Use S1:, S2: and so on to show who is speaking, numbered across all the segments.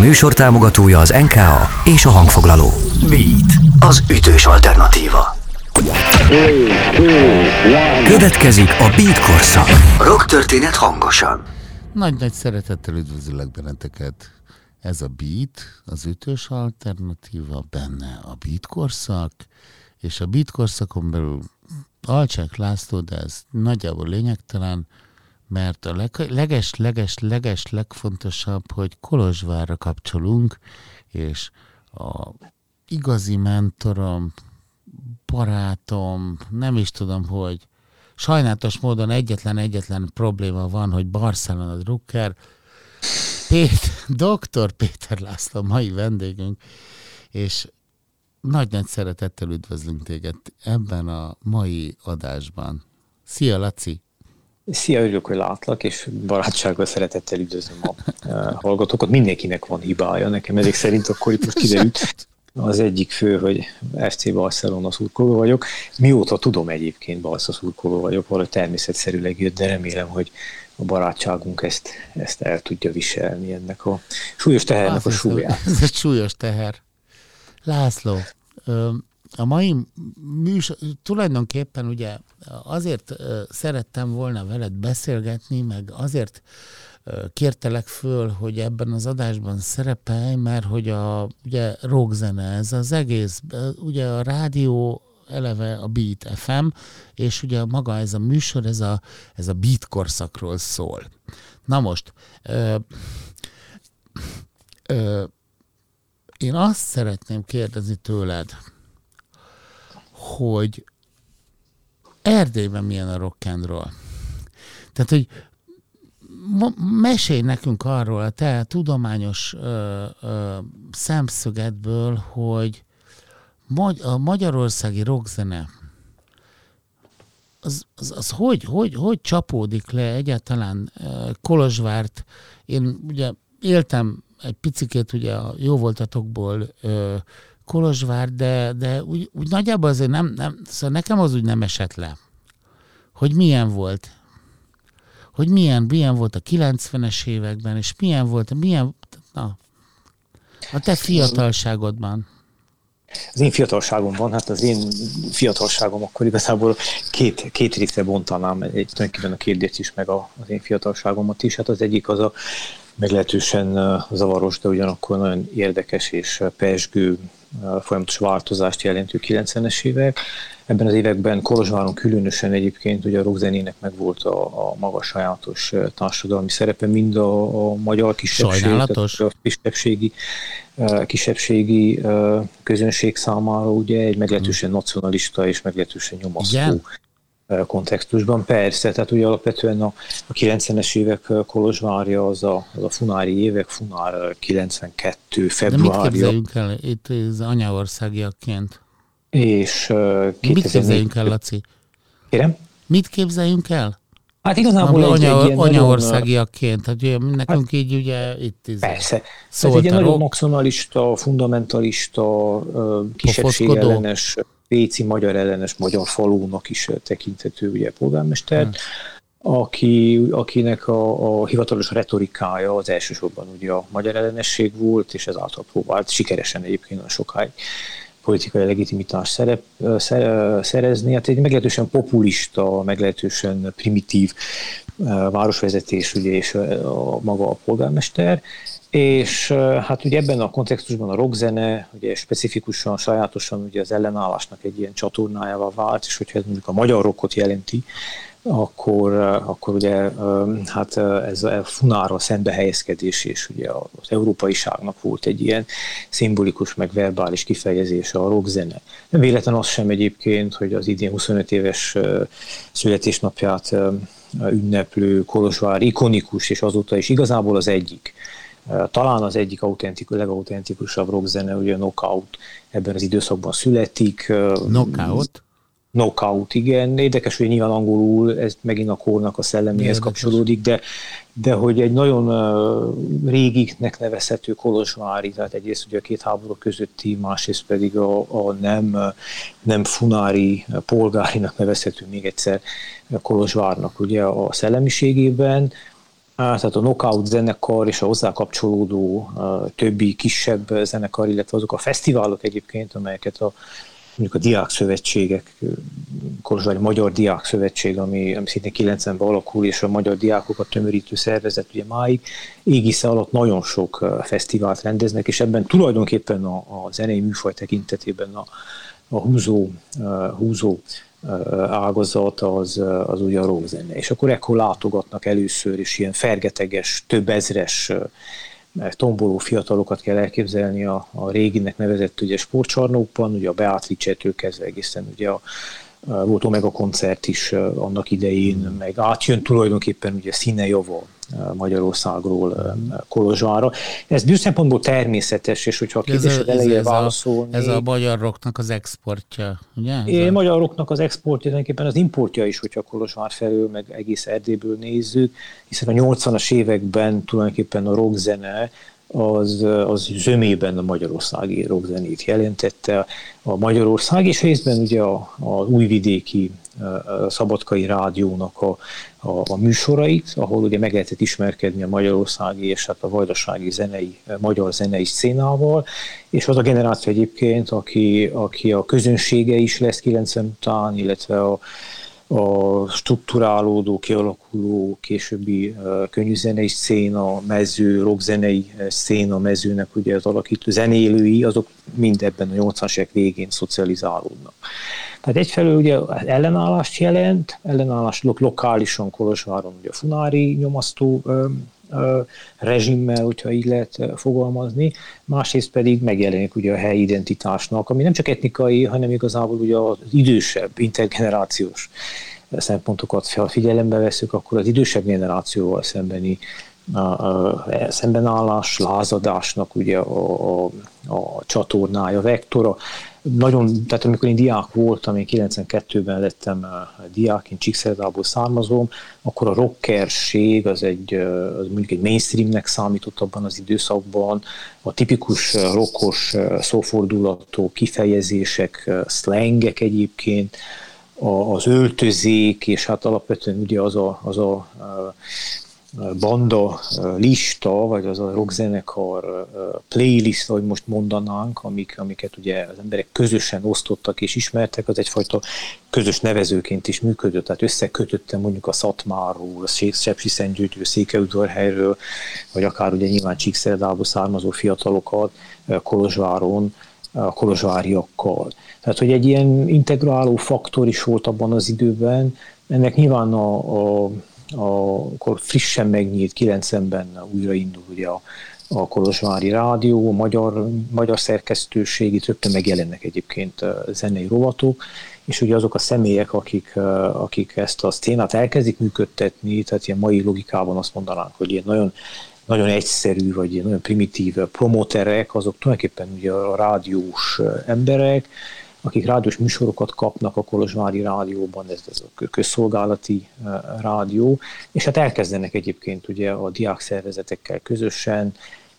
S1: műsor támogatója az NKA és a hangfoglaló. Beat, az ütős alternatíva. Következik a Beat korszak. Rock történet hangosan.
S2: Nagy-nagy szeretettel üdvözlök benneteket. Ez a Beat, az ütős alternatíva, benne a Beat korszak, és a Beat korszakon belül Alcsák László, de ez nagyjából lényegtelen, mert a leg, leges, leges, leges, legfontosabb, hogy Kolozsvárra kapcsolunk, és a igazi mentorom, barátom, nem is tudom, hogy sajnálatos módon egyetlen-egyetlen probléma van, hogy Barcelona Drucker, Péter, Dr. Péter László, mai vendégünk, és nagy-nagy szeretettel üdvözlünk téged ebben a mai adásban. Szia, Laci!
S3: Szia, örülök, hogy látlak, és barátsággal szeretettel üdvözlöm a hallgatókat. Mindenkinek van hibája, nekem ezek szerint akkor itt most kiderült. Az egyik fő, hogy FC Barcelona szurkoló vagyok. Mióta tudom egyébként Barca szurkoló vagyok, valahogy természetszerűleg jött, de remélem, hogy a barátságunk ezt, ezt el tudja viselni ennek a súlyos tehernek a súlyát.
S2: Ez egy súlyos teher. László, a mai műsor, tulajdonképpen ugye azért szerettem volna veled beszélgetni, meg azért kértelek föl, hogy ebben az adásban szerepelj, mert hogy a ugye rockzene, ez az egész, ugye a rádió eleve a Beat FM, és ugye maga ez a műsor, ez a, ez a Beat korszakról szól. Na most, ö, ö, én azt szeretném kérdezni tőled, hogy Erdélyben milyen a rock and roll. Tehát, hogy mesélj nekünk arról a te tudományos ö, ö, szemszögedből, hogy a magyarországi rockzene az, az, az hogy, hogy, hogy csapódik le egyáltalán Kolozsvárt? Én ugye éltem egy picikét ugye a jó voltatokból ö, Kolozsvár, de, de úgy, úgy nagyjából azért nem, nem, szóval nekem az úgy nem esett le, hogy milyen volt. Hogy milyen, milyen volt a 90-es években, és milyen volt, milyen, na, a te fiatalságodban.
S3: Az én fiatalságomban, hát az én fiatalságom akkor igazából két, két részre bontanám egy, tulajdonképpen a kérdést is, meg a, az én fiatalságomat is. Hát az egyik az a meglehetősen zavaros, de ugyanakkor nagyon érdekes és pesgő folyamatos változást jelentő 90-es évek. Ebben az években Kolozsváron különösen egyébként ugye a rockzenének meg volt a, a magas sajátos társadalmi szerepe, mind a, a magyar kisebbség, a kisebbségi, kisebbségi közönség számára ugye egy meglehetősen nacionalista és meglehetősen nyomasztó Igen? Kontextusban. Persze, tehát ugye alapvetően a, a 90-es évek Kolozsvárja az a, az a funári évek, Funár 92 februárja. De mit
S2: képzeljünk el itt az anyaországiakként?
S3: És uh,
S2: Mit képzeljünk el, Laci?
S3: Kérem?
S2: Mit képzeljünk el?
S3: Hát igazából
S2: egy, anya, egy anyaországiakként, hát ugye, nekünk hát, így ugye itt
S3: is Persze. Szólt egy nagyon nacionalista, fundamentalista, kisebbségellenes Péci magyar ellenes magyar falónak is tekintető ugye polgármester, hmm aki, akinek a, a hivatalos retorikája az elsősorban ugye a magyar ellenesség volt, és ezáltal próbált sikeresen egyébként a sokáig politikai legitimitás szerep, szerezni. Hát egy meglehetősen populista, meglehetősen primitív városvezetés ugye, és a, maga a polgármester, és hát ugye ebben a kontextusban a rockzene ugye specifikusan, sajátosan ugye az ellenállásnak egy ilyen csatornájával vált, és hogyha ez mondjuk a magyar rockot jelenti, akkor, akkor ugye hát ez a funára szembe helyezkedés és ugye az európaiságnak volt egy ilyen szimbolikus meg verbális kifejezése a rockzene. Nem véletlen az sem egyébként, hogy az idén 25 éves születésnapját ünneplő Kolozsvár ikonikus, és azóta is igazából az egyik talán az egyik autentikus, legautentikusabb rockzene, ugye a Knockout ebben az időszakban születik.
S2: Knockout?
S3: Knockout, igen. Érdekes, hogy nyilván angolul ez megint a kornak a szelleméhez Érdekes. kapcsolódik, de, de hogy egy nagyon uh, régiknek nevezhető Kolozsvári, tehát egyrészt ugye a két háború közötti, másrészt pedig a, a nem, nem funári, polgárinak nevezhető még egyszer Kolozsvárnak ugye a szellemiségében, tehát a Knockout zenekar és a hozzá kapcsolódó többi kisebb zenekar, illetve azok a fesztiválok egyébként, amelyeket a mondjuk a diák szövetségek, Kolozsvári Magyar Diák Szövetség, ami, ami szintén 90-ben alakul, és a magyar diákokat tömörítő szervezet ugye máig égisze alatt nagyon sok fesztivált rendeznek, és ebben tulajdonképpen a, a zenei műfaj tekintetében a, a húzó, húzó ágazat az, az ugye a rockzene. És akkor ekkor látogatnak először is ilyen fergeteges, több ezres tomboló fiatalokat kell elképzelni a, a réginek nevezett ugye sportcsarnokban, ugye a Beatrice-től kezdve egészen ugye a, volt Omega koncert is annak idején, meg átjön tulajdonképpen ugye Színe Java Magyarországról Kolozsvára. Ez bizonyos szempontból természetes, és hogyha a kérdésed elejére válaszolni...
S2: Ez a magyar rocknak az exportja, ugye?
S3: Ez a magyar rocknak az exportja, tulajdonképpen az importja is, hogyha Kolozsvár felől, meg egész Erdélyből nézzük, hiszen a 80-as években tulajdonképpen a rockzene az, az zömében a magyarországi rockzenét jelentette. A Magyarország és részben ugye a, a újvidéki a Szabadkai Rádiónak a, a, a műsorait, ahol ugye meg lehetett ismerkedni a magyarországi és hát a vajdasági zenei, magyar zenei szénával, és az a generáció egyébként, aki, aki a közönsége is lesz 90 után, illetve a, a strukturálódó, kialakuló későbbi uh, könnyűzenei széna, mező, rockzenei széna mezőnek ugye az alakító zenélői, azok mind ebben a 80-as évek végén szocializálódnak. Tehát egyfelől ugye ellenállást jelent, ellenállást lokálisan Kolozsváron ugye a Funári nyomasztó ö, ö, rezsimmel, hogyha így lehet fogalmazni, másrészt pedig megjelenik ugye a helyi identitásnak, ami nem csak etnikai, hanem igazából ugye az idősebb, intergenerációs szempontokat figyelembe veszük, akkor az idősebb generációval szembeni a, a, szembenállás, lázadásnak ugye a, a, a csatornája, vektora, nagyon, tehát amikor én diák voltam, én 92-ben lettem diák, én Csíkszerdából származom, akkor a rockerség az egy, az mondjuk egy mainstreamnek számított abban az időszakban, a tipikus rockos szófordulatú kifejezések, slangek egyébként, az öltözék, és hát alapvetően ugye az a, az a banda lista, vagy az a rockzenekar playlist, ahogy most mondanánk, amik, amiket ugye az emberek közösen osztottak és ismertek, az egyfajta közös nevezőként is működött, tehát összekötötte mondjuk a Szatmáról, a Sepsiszentgyőgyről, Székelyudvarhelyről, vagy akár ugye nyilván Csíkszerdából származó fiatalokat Kolozsváron, a kolozsváriakkal. Tehát, hogy egy ilyen integráló faktor is volt abban az időben, ennek nyilván a, a akkor frissen megnyílt 90-ben újraindul ugye a, a Kolozsvári Rádió, a magyar, magyar szerkesztőség, itt rögtön megjelennek egyébként zenei rovatok, és ugye azok a személyek, akik, akik ezt a szténát elkezdik működtetni, tehát ilyen mai logikában azt mondanánk, hogy ilyen nagyon, nagyon egyszerű, vagy ilyen nagyon primitív promoterek, azok tulajdonképpen ugye a rádiós emberek, akik rádiós műsorokat kapnak a Kolozsvári rádióban, ez, ez a közszolgálati rádió, és hát elkezdenek egyébként ugye a diák szervezetekkel közösen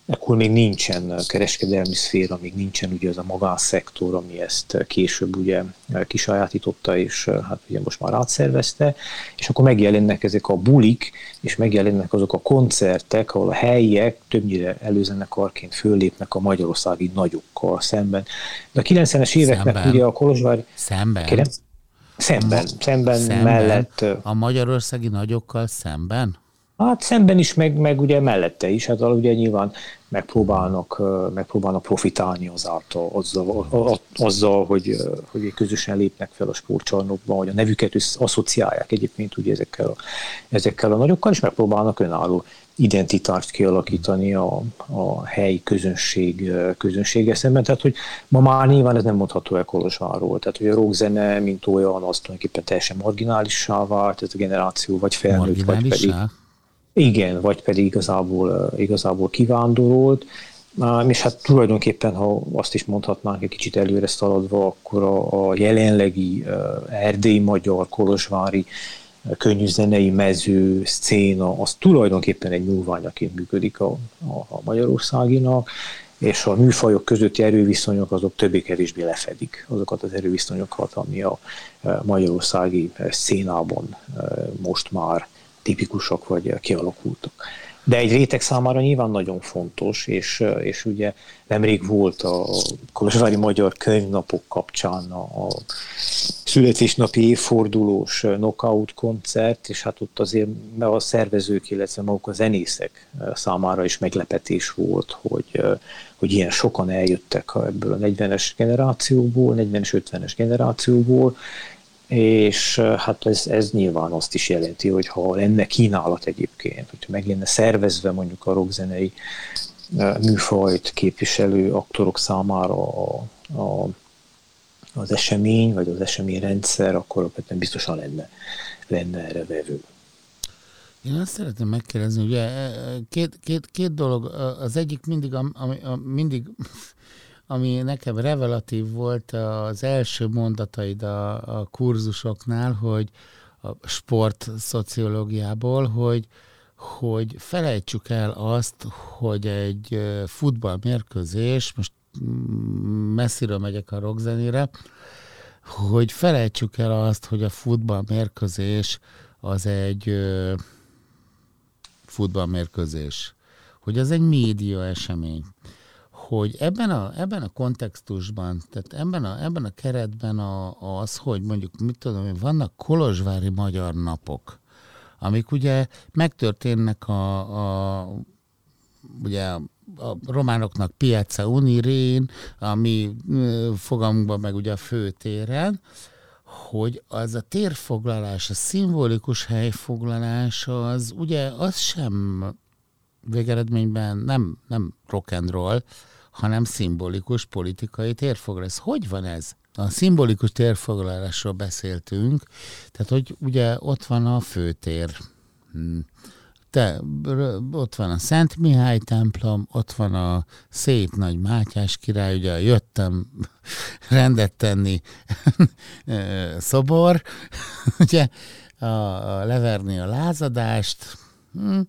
S3: akkor még nincsen kereskedelmi szféra, még nincsen ugye az a magánszektor, ami ezt később ugye kisajátította, és hát ugye most már átszervezte, és akkor megjelennek ezek a bulik, és megjelennek azok a koncertek, ahol a helyiek többnyire előzenekarként föllépnek a magyarországi nagyokkal szemben. De a 90-es éveknek szemben. ugye a Kolozsvár...
S2: Szemben? Kérem?
S3: Szemben, szemben, szemben, mellett.
S2: A magyarországi nagyokkal szemben?
S3: Hát szemben is, meg, meg ugye mellette is, hát ugye nyilván megpróbálnak, megpróbálnak profitálni azáltal, azzal, azzal hogy, hogy közösen lépnek fel a sportcsarnokban, hogy a nevüket asszociálják egyébként ugye ezekkel a, ezekkel a nagyokkal, és megpróbálnak önálló identitást kialakítani a, a helyi közönség, közönsége szemben. Tehát, hogy ma már nyilván ez nem mondható el Kolozsvárról. Tehát, hogy a rockzene, mint olyan, az tulajdonképpen teljesen marginálissá vált, ez a generáció vagy felnőtt, vagy pedig igen, vagy pedig igazából, igazából kivándorolt, és hát tulajdonképpen, ha azt is mondhatnánk egy kicsit előre szaladva, akkor a, a jelenlegi erdélyi magyar, kolozsvári könnyűzenei mező, szcéna, az tulajdonképpen egy nyúlványaként működik a, a, a Magyarországinak, és a műfajok közötti erőviszonyok azok többé-kevésbé lefedik azokat az erőviszonyokat, ami a magyarországi szénában most már tipikusak vagy kialakultak. De egy réteg számára nyilván nagyon fontos, és, és ugye nemrég volt a Kolozsvári Magyar Könyvnapok kapcsán a, a születésnapi évfordulós knockout koncert, és hát ott azért a szervezők, illetve maguk a zenészek számára is meglepetés volt, hogy, hogy ilyen sokan eljöttek ebből a 40-es generációból, 40-es, 50-es generációból, és hát ez, ez nyilván azt is jelenti, hogy ha lenne kínálat egyébként, hogyha meg lenne szervezve mondjuk a rockzenei műfajt képviselő aktorok számára a, a, az esemény, vagy az eseményrendszer, akkor nem biztosan lenne, lenne erre vevő.
S2: Én azt szeretném megkérdezni, ugye két, két, két dolog, az egyik mindig, ami, mindig ami nekem revelatív volt az első mondataid a, a kurzusoknál, hogy a sport szociológiából, hogy, hogy felejtsük el azt, hogy egy futballmérkőzés, most messziről megyek a rockzenére, hogy felejtsük el azt, hogy a futballmérkőzés az egy futballmérkőzés, hogy az egy média esemény hogy ebben a, ebben a kontextusban, tehát ebben a, ebben a keretben a, az, hogy mondjuk, mit tudom, vannak kolozsvári magyar napok, amik ugye megtörténnek a, a ugye a románoknak Piazza Unirén, ami fogalmunkban meg ugye a főtéren, hogy az a térfoglalás, a szimbolikus helyfoglalás, az ugye az sem végeredményben nem, nem rock and roll, hanem szimbolikus politikai térfoglalás. Hogy van ez? A szimbolikus térfoglalásról beszéltünk, tehát hogy ugye ott van a főtér, te, ott van a Szent Mihály templom, ott van a szép nagy Mátyás király, ugye jöttem rendet tenni szobor, ugye a, a leverni a lázadást, hm,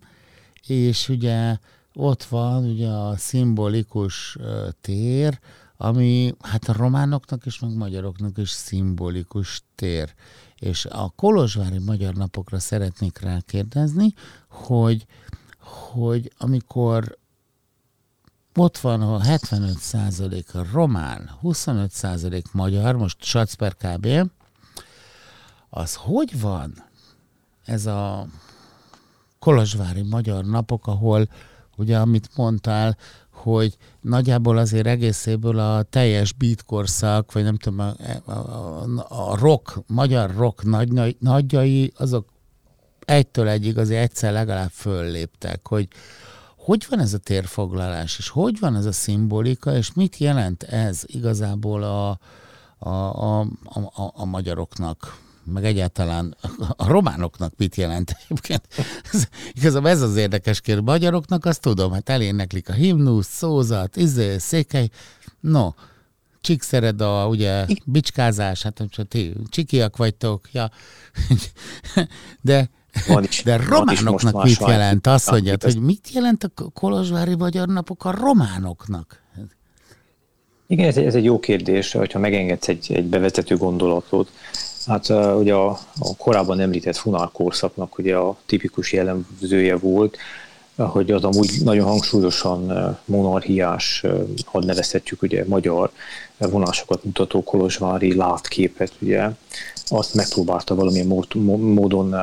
S2: és ugye ott van ugye a szimbolikus tér, ami hát a románoknak és meg magyaroknak is szimbolikus tér. És a Kolozsvári Magyar Napokra szeretnék rákérdezni, hogy, hogy amikor ott van a 75% a román, 25% magyar, most Sacper kb., az hogy van ez a Kolozsvári Magyar Napok, ahol ugye amit mondtál, hogy nagyjából azért egészéből a teljes beat korszak, vagy nem tudom, a, a, a rock, magyar rock nagy, nagy, nagyjai, azok egytől egyig azért egyszer legalább fölléptek, hogy hogy van ez a térfoglalás, és hogy van ez a szimbolika, és mit jelent ez igazából a, a, a, a, a magyaroknak? Meg egyáltalán a románoknak mit jelent egyébként. Igazából ez az érdekes kérdés. Magyaroknak azt tudom, hát eléneklik a himnusz, szózat, izé, székely. No, csíkszered a ugye bicskázás, hát ti csikiak vagytok, ja. De, is, de románoknak mit jelent? Azt mondjad, hogy mit jelent a kolozsvári magyar napok a románoknak?
S3: Igen, ez egy, ez egy jó kérdés, hogyha megengedsz egy, egy bevezető gondolatot. Hát ugye a, a korábban említett Funár korszaknak ugye a tipikus jellemzője volt, hogy az amúgy nagyon hangsúlyosan monarchiás, hadd nevezhetjük ugye magyar vonásokat mutató kolozsvári látképet, ugye. Azt megpróbálta valamilyen módon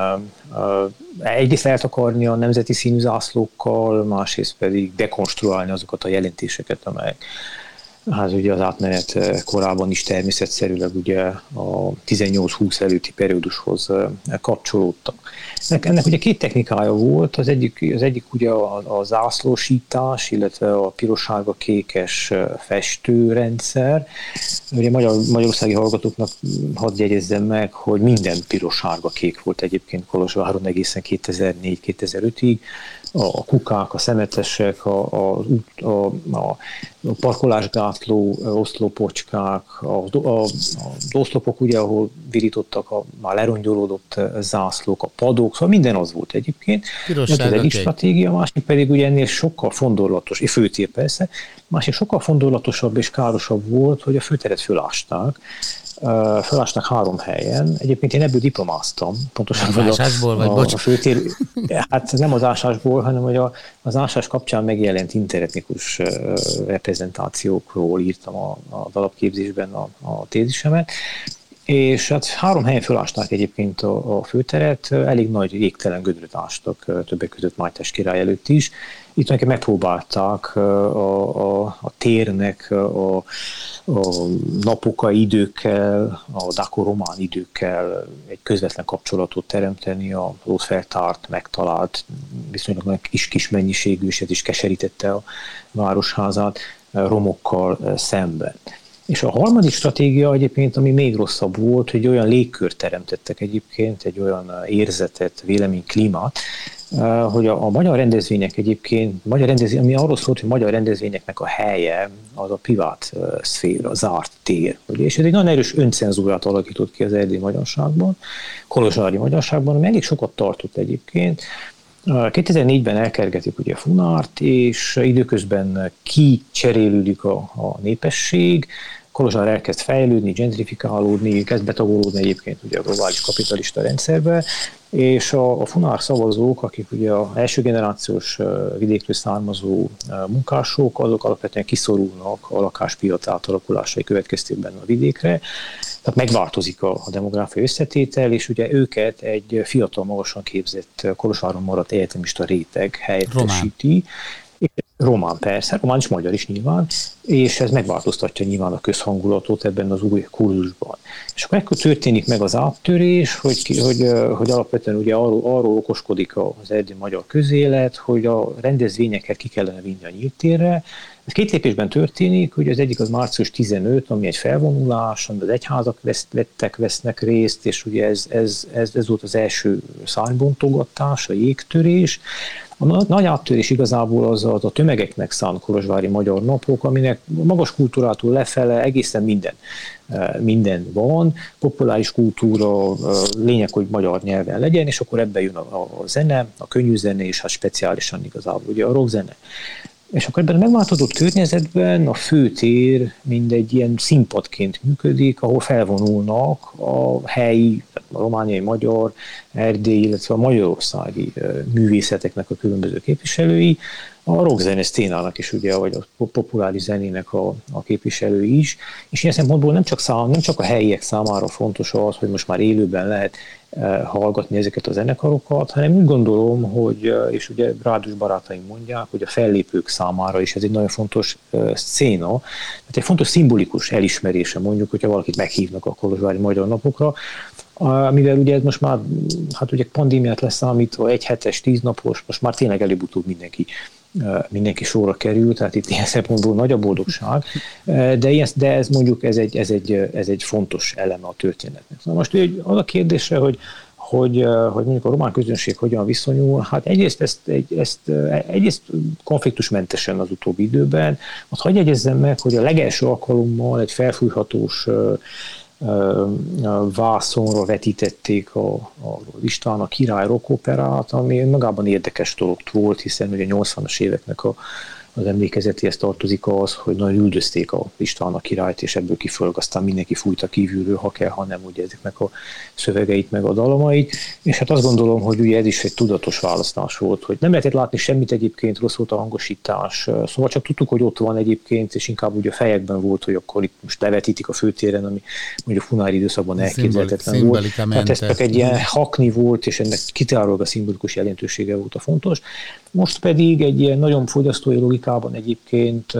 S3: egyrészt eltakarni a nemzeti színű zászlókkal, másrészt pedig dekonstruálni azokat a jelentéseket, amelyek hát ugye az átmenet eh, korábban is természetszerűleg ugye a 18-20 előtti periódushoz eh, kapcsolódtak. Ennek ugye két technikája volt, az egyik, az egyik ugye a, a zászlósítás, illetve a pirosága kékes eh, festőrendszer. Ugye magyar, magyarországi hallgatóknak hadd jegyezzem meg, hogy minden pirosága kék volt egyébként Kolozsváron egészen 2004-2005-ig, a kukák, a szemetesek, a, a, a, a parkolásgátló oszlopocskák, a, a, a oszlopok, ugye, ahol virítottak a már lerongyolódott zászlók, a padok, szóval minden az volt egyébként. Ez egy stratégia, másik pedig ugye ennél sokkal fondorlatos, és főtér persze, másik sokkal fondorlatosabb és károsabb volt, hogy a főteret fölásták, felásnak három helyen. Egyébként én ebből diplomáztam.
S2: Pontosan az ásásból, vagy
S3: a,
S2: bocs?
S3: A főtér, hát nem az ásásból, hanem hogy a, az ásás kapcsán megjelent interetnikus reprezentációkról írtam a, a alapképzésben a, a tézisemet, és hát három helyen fölásták egyébként a, a főteret, elég nagy égtelen gödröt ástak, többek között Májtás király előtt is. Itt nekem megpróbálták a, a, a térnek a, a napoka időkkel, a Dako-román időkkel egy közvetlen kapcsolatot teremteni, a ott feltárt, megtalált, viszonylag kis-kis mennyiségű, és ez is keserítette a városházát romokkal szemben. És a harmadik stratégia egyébként, ami még rosszabb volt, hogy olyan légkört teremtettek egyébként, egy olyan érzetet, klímát, eh, hogy a, a magyar rendezvények egyébként, magyar rendezvény, ami arról szólt, hogy magyar rendezvényeknek a helye az a privát uh, szféra, zárt tér. Ugye? És ez egy nagyon erős öncenzúrát alakított ki az erdélyi magyarságban, kolozsári magyarságban, ami elég sokat tartott egyébként. 2004-ben elkergetik ugye Funárt, és időközben kicserélődik a, a népesség, Kolozsvár elkezd fejlődni, gentrifikálódni, kezd betagolódni egyébként ugye a globális kapitalista rendszerbe, és a, a funár szavazók, akik ugye a első generációs vidékről származó munkások, azok alapvetően kiszorulnak a lakáspiac átalakulásai következtében a vidékre, tehát megváltozik a, a demográfiai összetétel, és ugye őket egy fiatal, magasan képzett Kolozsváron maradt egyetemista réteg helyettesíti, Román. Román persze, román is magyar is nyilván, és ez megváltoztatja nyilván a közhangulatot ebben az új kurzusban. És akkor ekkor történik meg az áttörés, hogy, hogy, hogy alapvetően ugye arról, arról okoskodik az erdély magyar közélet, hogy a rendezvényeket ki kellene vinni a nyílt térre, ez két lépésben történik, hogy az egyik az március 15, ami egy felvonulás, amiben az egyházak vesz, vettek, vesznek részt, és ugye ez, ez, ez, ez volt az első szárnybontogatás, a jégtörés, a nagy áttörés igazából az, az a tömegeknek szánt kolozsvári magyar napok, aminek magas kultúrától lefele egészen minden, e, minden van, populáris kultúra, e, lényeg, hogy magyar nyelven legyen, és akkor ebben jön a, a zene, a könnyű zene, és hát speciálisan igazából ugye a rockzene. És akkor ebben a megváltozott környezetben a főtér mindegy ilyen színpadként működik, ahol felvonulnak a helyi, a romániai magyar, erdélyi, illetve a magyarországi művészeteknek a különböző képviselői, a rockzene szténának is, ugye, vagy a populáris zenének a, a képviselői is, és ilyen szempontból nem csak, szám, nem csak a helyiek számára fontos az, hogy most már élőben lehet hallgatni ezeket a zenekarokat, hanem úgy gondolom, hogy, uh, és ugye rádiós barátaim mondják, hogy a fellépők számára is ez egy nagyon fontos uh, széna, tehát egy fontos szimbolikus elismerése mondjuk, hogyha valakit meghívnak a Kolozsvári Magyar Napokra, mivel ugye ez most már, hát ugye pandémiát leszámítva, egy hetes, tíz napos, most már tényleg előbb-utóbb mindenki mindenki sorra kerül, tehát itt ilyen szempontból nagy a boldogság, de, ilyen, de ez mondjuk ez egy, ez, egy, ez egy fontos eleme a történetnek. Szóval most az a kérdése, hogy hogy, hogy mondjuk a román közönség hogyan viszonyul. Hát egyrészt ezt, egy, ezt egyrészt konfliktusmentesen az utóbbi időben, azt hagyj egyezzem meg, hogy a legelső alkalommal egy felfújhatós vászonra vetítették a, a listán a király rock operát, ami magában érdekes dolog volt, hiszen ugye 80-as éveknek a az emlékezetéhez tartozik az, hogy nagyon üldözték a István a királyt, és ebből kifölg, aztán mindenki fújta kívülről, ha kell, ha nem, ugye ezeknek a szövegeit, meg a dalomait, és hát azt gondolom, hogy ugye ez is egy tudatos választás volt, hogy nem lehetett látni semmit egyébként, rossz volt a hangosítás, szóval csak tudtuk, hogy ott van egyébként, és inkább ugye a fejekben volt, hogy akkor itt most levetítik a főtéren, ami mondjuk a funári időszakban elképzelhetetlen volt. Tehát ez csak egy ilyen hakni volt, és ennek kitárólag a szimbolikus jelentősége volt a fontos. Most pedig egy ilyen nagyon fogyasztói logikában egyébként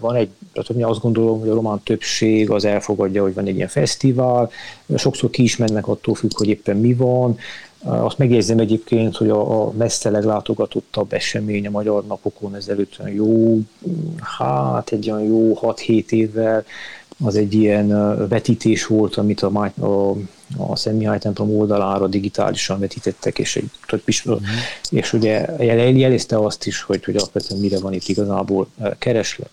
S3: van egy, tehát azt gondolom, hogy a román többség az elfogadja, hogy van egy ilyen fesztivál, sokszor ki is mennek attól függ, hogy éppen mi van, azt megjegyzem egyébként, hogy a, a messze leglátogatottabb esemény a magyar napokon ezelőtt jó, hát egy olyan jó 6-7 évvel az egy ilyen vetítés volt, amit a, a, a Szent Mihály templom oldalára digitálisan vetítettek, és, egy, uh-huh. és ugye jelezte azt is, hogy, hogy alapvetően mire van itt igazából kereslet.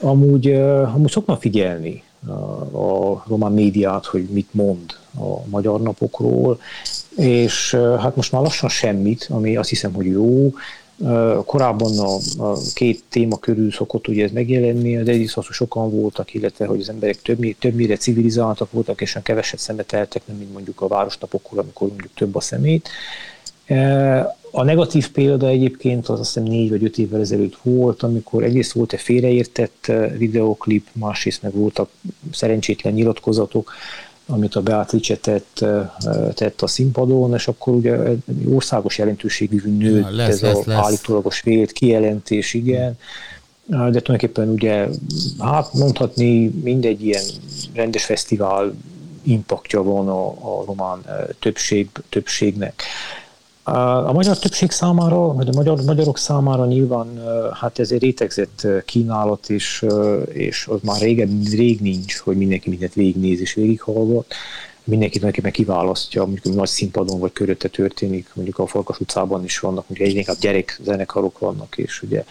S3: Amúgy, amúgy szokna figyelni a román médiát, hogy mit mond a magyar napokról, és hát most már lassan semmit, ami azt hiszem, hogy jó, Korábban a, a két téma körül szokott ugye ez megjelenni, az egyik az, hogy sokan voltak, illetve hogy az emberek többnyire, többnyire civilizáltak voltak, és keveset szemeteltek, nem mint mondjuk a városnapokkor, amikor mondjuk több a szemét. A negatív példa egyébként az azt hiszem négy vagy öt évvel ezelőtt volt, amikor egyrészt volt egy félreértett videoklip, másrészt meg voltak szerencsétlen nyilatkozatok, amit a Beatrice tett, tett a színpadon, és akkor ugye országos jelentőségű ja, lesz, ez lesz, a lesz. állítólagos vélt kijelentés, igen. De tulajdonképpen ugye, hát mondhatni mindegy ilyen rendes fesztivál impaktja van a, a román többség, többségnek. A magyar többség számára, vagy a magyar, magyarok számára nyilván hát ez egy rétegzett kínálat, és, és az már régen, rég nincs, hogy mindenki mindent végignéz és végighallgat. Mindenki tulajdonképpen kiválasztja, mondjuk nagy színpadon vagy körötte történik, mondjuk a Farkas utcában is vannak, mondjuk egyre inkább gyerek zenekarok vannak, és ugye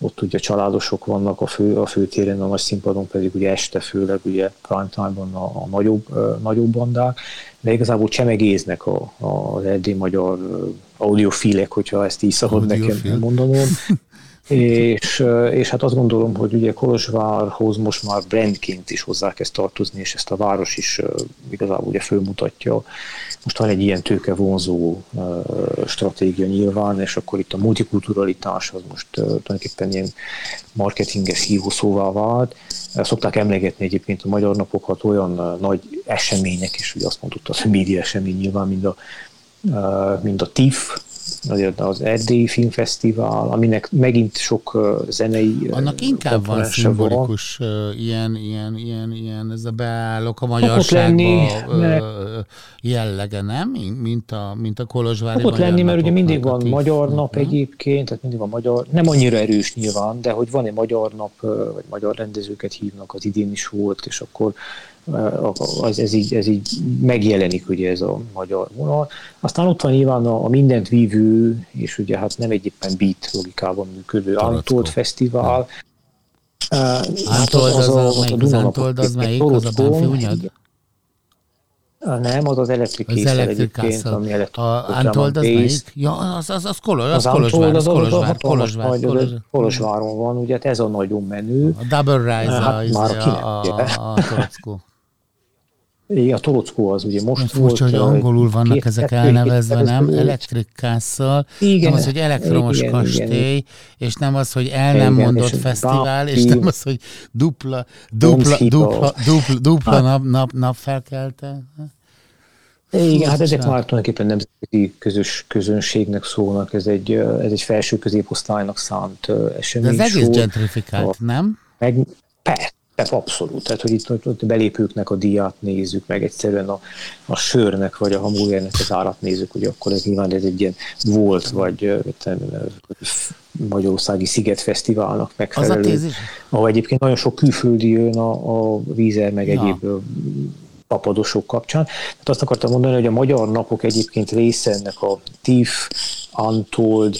S3: ott ugye családosok vannak a, fő, a főtéren, a nagy színpadon pedig ugye este főleg ugye prime time-ban a, a nagyobb, a nagyobb bandák, de igazából csemegéznek a, a, az erdély magyar audiofilek, hogyha ezt így szabad nekem mondanom. És, és hát azt gondolom, hogy ugye Kolozsvárhoz most már brandként is hozzá kezd tartozni, és ezt a város is igazából ugye fölmutatja. Most van egy ilyen tőke vonzó stratégia nyilván, és akkor itt a multikulturalitás az most tulajdonképpen ilyen marketinges hívószóvá vált. Szokták emlegetni egyébként a magyar napokat olyan nagy események is, hogy azt mondott, az média esemény nyilván, mind a, mind a TIFF, az Erdélyi Filmfesztivál, aminek megint sok zenei
S2: Annak inkább van szimbolikus van. ilyen, ilyen, ilyen, ilyen, ez a beállok a magyarságba jellege, nem? Mint a, mint a Kolozsvári
S3: Szokott lenni, mert ugye mindig van tív, magyar nap nem? egyébként, tehát mindig van magyar, nem annyira erős nyilván, de hogy van egy magyar nap, vagy magyar rendezőket hívnak, az idén is volt, és akkor az, ez, így, ez így megjelenik ugye ez a magyar vonal. Aztán ott van nyilván a, a mindent vívő, és ugye hát nem egyébben beat logikában működő Antold Fesztivál.
S2: Antold hát az, az, az, a, az, Antold az melyik? Az a Banfi
S3: nem, az az Electric Castle, ami
S2: A Antold az melyik? Ja, az, az, az, Kolo, az, az Kolozsvár, az, Kolozsvár, Kolozsvár,
S3: Kolozsvár, Kolozsváron van, ugye hát ez a nagyon menő.
S2: A Double Rise, hát, a, már a, a, a, a Torockó.
S3: Igen, a Torockó az ugye most
S2: Furcsa, volt. Furcsa, hogy angolul vannak két, ezek kettő, elnevezve, nem? Electric Castle, igen, nem az, hogy elektromos igen, kastély, igen. és nem az, hogy el nem igen, mondott és fesztivál, és nem az, hogy dupla, dupla, dupla, dupla, dupla hát. nap, nap, nap felkelte.
S3: Igen, hát ezek már tulajdonképpen nemzeti közös közönségnek szólnak, ez egy, ez egy felső középosztálynak szánt esemény.
S2: De ez egész gentrifikált, nem?
S3: Meg, persze, tehát abszolút. Tehát, hogy itt, itt belépőknek a díját nézzük, meg egyszerűen a, a sörnek vagy a hamburgernek az árat nézzük, hogy akkor ez nyilván ez egy ilyen volt, vagy Magyarországi Szigetfesztiválnak megfelelő. Ahol egyébként nagyon sok külföldi jön a, a vízer, meg ja. egyéb papadosok kapcsán. Tehát azt akartam mondani, hogy a magyar napok egyébként része ennek a TIFF, Untold,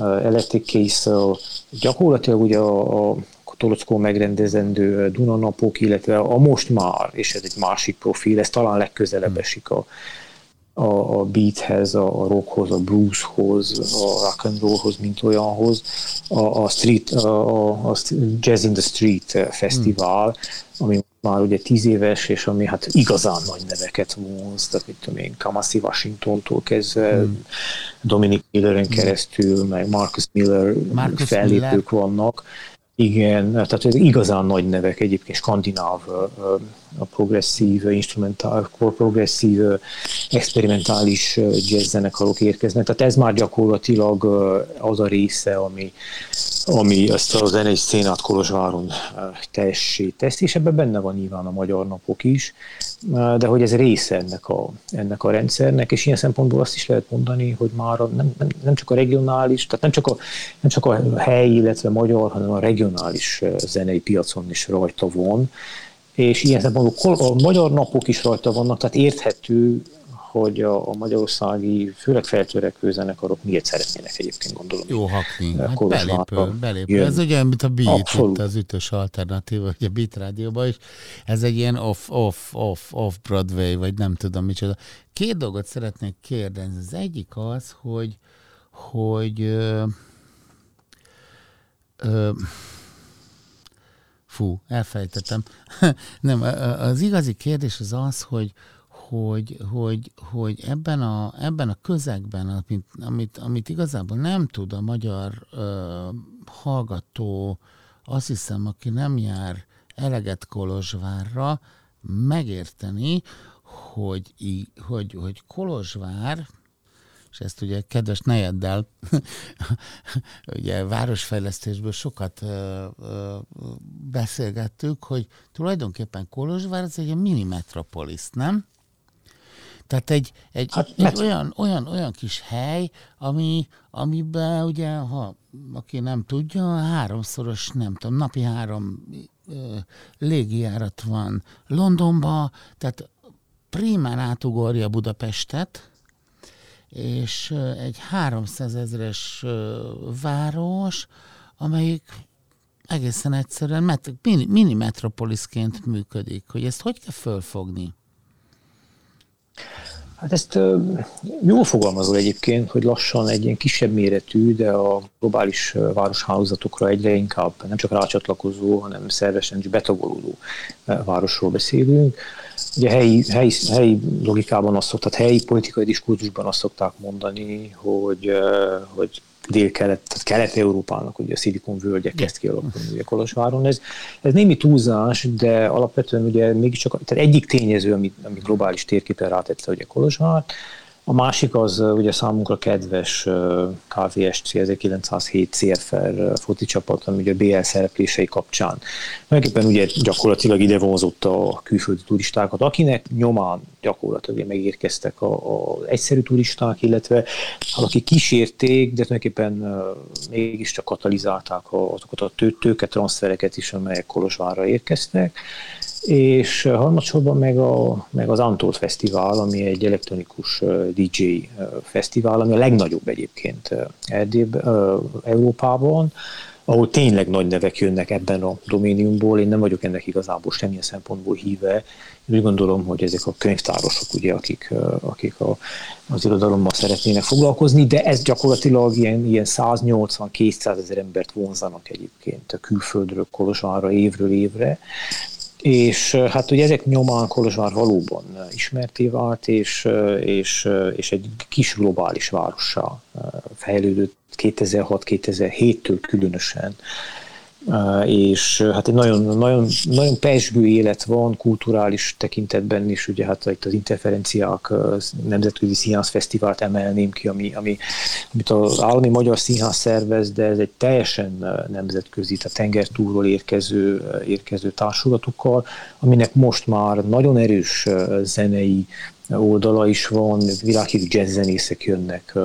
S3: Electric Castle, gyakorlatilag ugye a, a Torockó megrendezendő Dunanapok, illetve a most már, és ez egy másik profil, ez talán legközelebb hmm. esik a, a, a beathez, a, a rockhoz, a blueshoz, a rock and rollhoz, mint olyanhoz, a, a, street, a, a Jazz in the Street fesztivál, hmm. ami már ugye tíz éves, és ami hát igazán nagy neveket vonz, tehát mit tudom én, Kamasi Washingtontól kezdve, hmm. Dominic Milleren keresztül, meg Marcus Miller Marcus fellépők Miller. vannak, igen, tehát ez igazán nagy nevek egyébként, skandináv, a progresszív, instrumentál, progresszív, experimentális jazz zenekarok érkeznek. Tehát ez már gyakorlatilag az a része, ami, ami ezt a zenei szénát Kolozsváron tessé teszi, és ebben benne van nyilván a magyar napok is, de hogy ez része ennek a, ennek a rendszernek, és ilyen szempontból azt is lehet mondani, hogy már nem, nem, nem csak a regionális, tehát nem csak a, nem csak a helyi, illetve magyar, hanem a regionális zenei piacon is rajta von, és ilyen szempontból a magyar napok is rajta vannak, tehát érthető, hogy a, a magyarországi, főleg feltörekvő zenekarok miért szeretnének egyébként gondolom.
S2: Jó hakni, hát belépő, belépő. Jön. Ez ugye, mint a Beat, Abszolút. itt az ütős alternatíva, ugye a Beat rádióban is, ez egy ilyen off, off, off, off Broadway, vagy nem tudom micsoda. Két dolgot szeretnék kérdezni. Az egyik az, hogy, hogy Ö, fú, elfejtettem. Nem, az igazi kérdés az az, hogy, hogy, hogy, hogy ebben, a, ebben a közegben, amit, amit, amit igazából nem tud a magyar ö, hallgató, azt hiszem, aki nem jár eleget Kolozsvárra, megérteni, hogy, hogy, hogy Kolozsvár, és ezt ugye kedves nejeddel, ugye városfejlesztésből sokat ö, ö, beszélgettük, hogy tulajdonképpen Kolozsvár ez egy mini metropolis, nem? Tehát egy, egy, hát, egy olyan, olyan, olyan kis hely, ami, amiben ugye, ha aki nem tudja, háromszoros, nem tudom, napi három ö, légijárat van Londonba, tehát primán átugorja Budapestet, és egy 300 ezeres város, amelyik egészen egyszerűen mini, mini metropolisként működik. Hogy ezt hogy kell fölfogni?
S3: Hát ezt jól fogalmazol egyébként, hogy lassan egy ilyen kisebb méretű, de a globális városhálózatokra egyre inkább nem csak rácsatlakozó, hanem szervesen is betagolódó városról beszélünk. Ugye helyi, helyi, helyi logikában azt szokták, helyi politikai diskurzusban azt szokták mondani, hogy, hogy dél-kelet, tehát kelet-európának ugye a szilikon völgye kezd kialakulni ugye Kolozsváron. Ez, ez némi túlzás, de alapvetően ugye mégiscsak tehát egyik tényező, ami, ami globális térképen rátette ugye Kolozsvárt, a másik az ugye számunkra kedves KVSC 1907 CFR foci csapat, ami ugye a BL szereplései kapcsán. Megéppen ugye gyakorlatilag ide vonzott a külföldi turistákat, akinek nyomán gyakorlatilag megérkeztek a, a egyszerű turisták, illetve akik kísérték, de tulajdonképpen mégiscsak katalizálták azokat a tőtőket, transfereket is, amelyek Kolozsvárra érkeztek és harmadsorban meg, a, meg az Antolt Fesztivál, ami egy elektronikus DJ fesztivál, ami a legnagyobb egyébként Erdélyb, Európában, ahol tényleg nagy nevek jönnek ebben a doméniumból. Én nem vagyok ennek igazából semmilyen szempontból híve. Én úgy gondolom, hogy ezek a könyvtárosok, ugye, akik, akik a, az irodalommal szeretnének foglalkozni, de ez gyakorlatilag ilyen, ilyen 180-200 ezer embert vonzanak egyébként a külföldről Kolozsvárra évről évre, és hát ugye ezek nyomán Kolozsvár valóban ismerté vált, és, és, és egy kis globális várossá fejlődött 2006-2007-től különösen és hát egy nagyon, nagyon, nagyon pesgő élet van kulturális tekintetben is, ugye hát itt az interferenciák Nemzetközi Színház Fesztivált emelném ki, ami, ami, amit az állami magyar színház szervez, de ez egy teljesen nemzetközi, tehát tengertúról érkező, érkező társulatokkal, aminek most már nagyon erős zenei oldala is van, világhírű jazzzenészek jönnek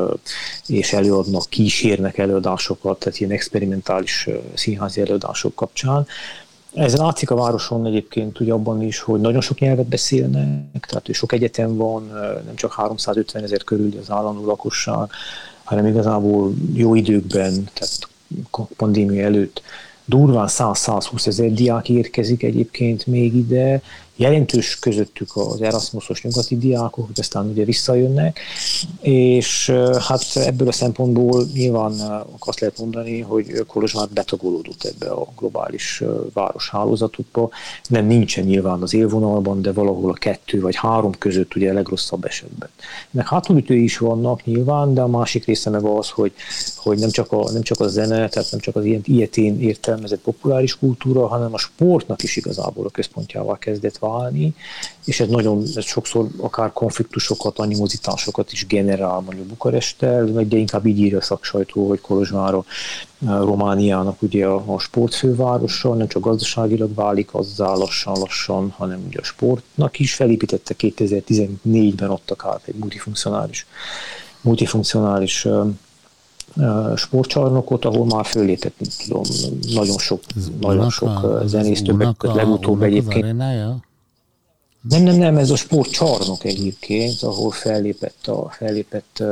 S3: és előadnak, kísérnek előadásokat, tehát ilyen experimentális színházi előadások kapcsán. Ez látszik a városon egyébként ugye abban is, hogy nagyon sok nyelvet beszélnek, tehát sok egyetem van, nem csak 350 ezer körül az állandó lakosság, hanem igazából jó időkben, tehát pandémia előtt durván 100-120 ezer diák érkezik egyébként még ide, jelentős közöttük az Erasmusos nyugati diákok, hogy aztán ugye visszajönnek, és hát ebből a szempontból nyilván azt lehet mondani, hogy Kolozsvár betagolódott ebbe a globális városhálózatokba, nem nincsen nyilván az élvonalban, de valahol a kettő vagy három között ugye a legrosszabb esetben. Ennek hátulütői is vannak nyilván, de a másik része meg az, hogy, hogy nem, csak a, nem csak a zene, tehát nem csak az ilyen ilyetén értelmezett populáris kultúra, hanem a sportnak is igazából a központjával kezdett válni, és ez nagyon ez sokszor akár konfliktusokat, animozitásokat is generál mondjuk Bukaresttel, de inkább így írja a szaksajtó, hogy Kolozsvára Romániának ugye a, a sportfővárosa, nem csak gazdaságilag válik azzá lassan-lassan, hanem ugye a sportnak is felépítette 2014-ben ott akár egy multifunkcionális, multifunkcionális sportcsarnokot, ahol már fölépett, tudom, nagyon sok, nagyon sok zenész, többek legutóbb egyébként. Nem, nem, nem, ez a sportcsarnok egyébként, ahol fellépett, a, fellépett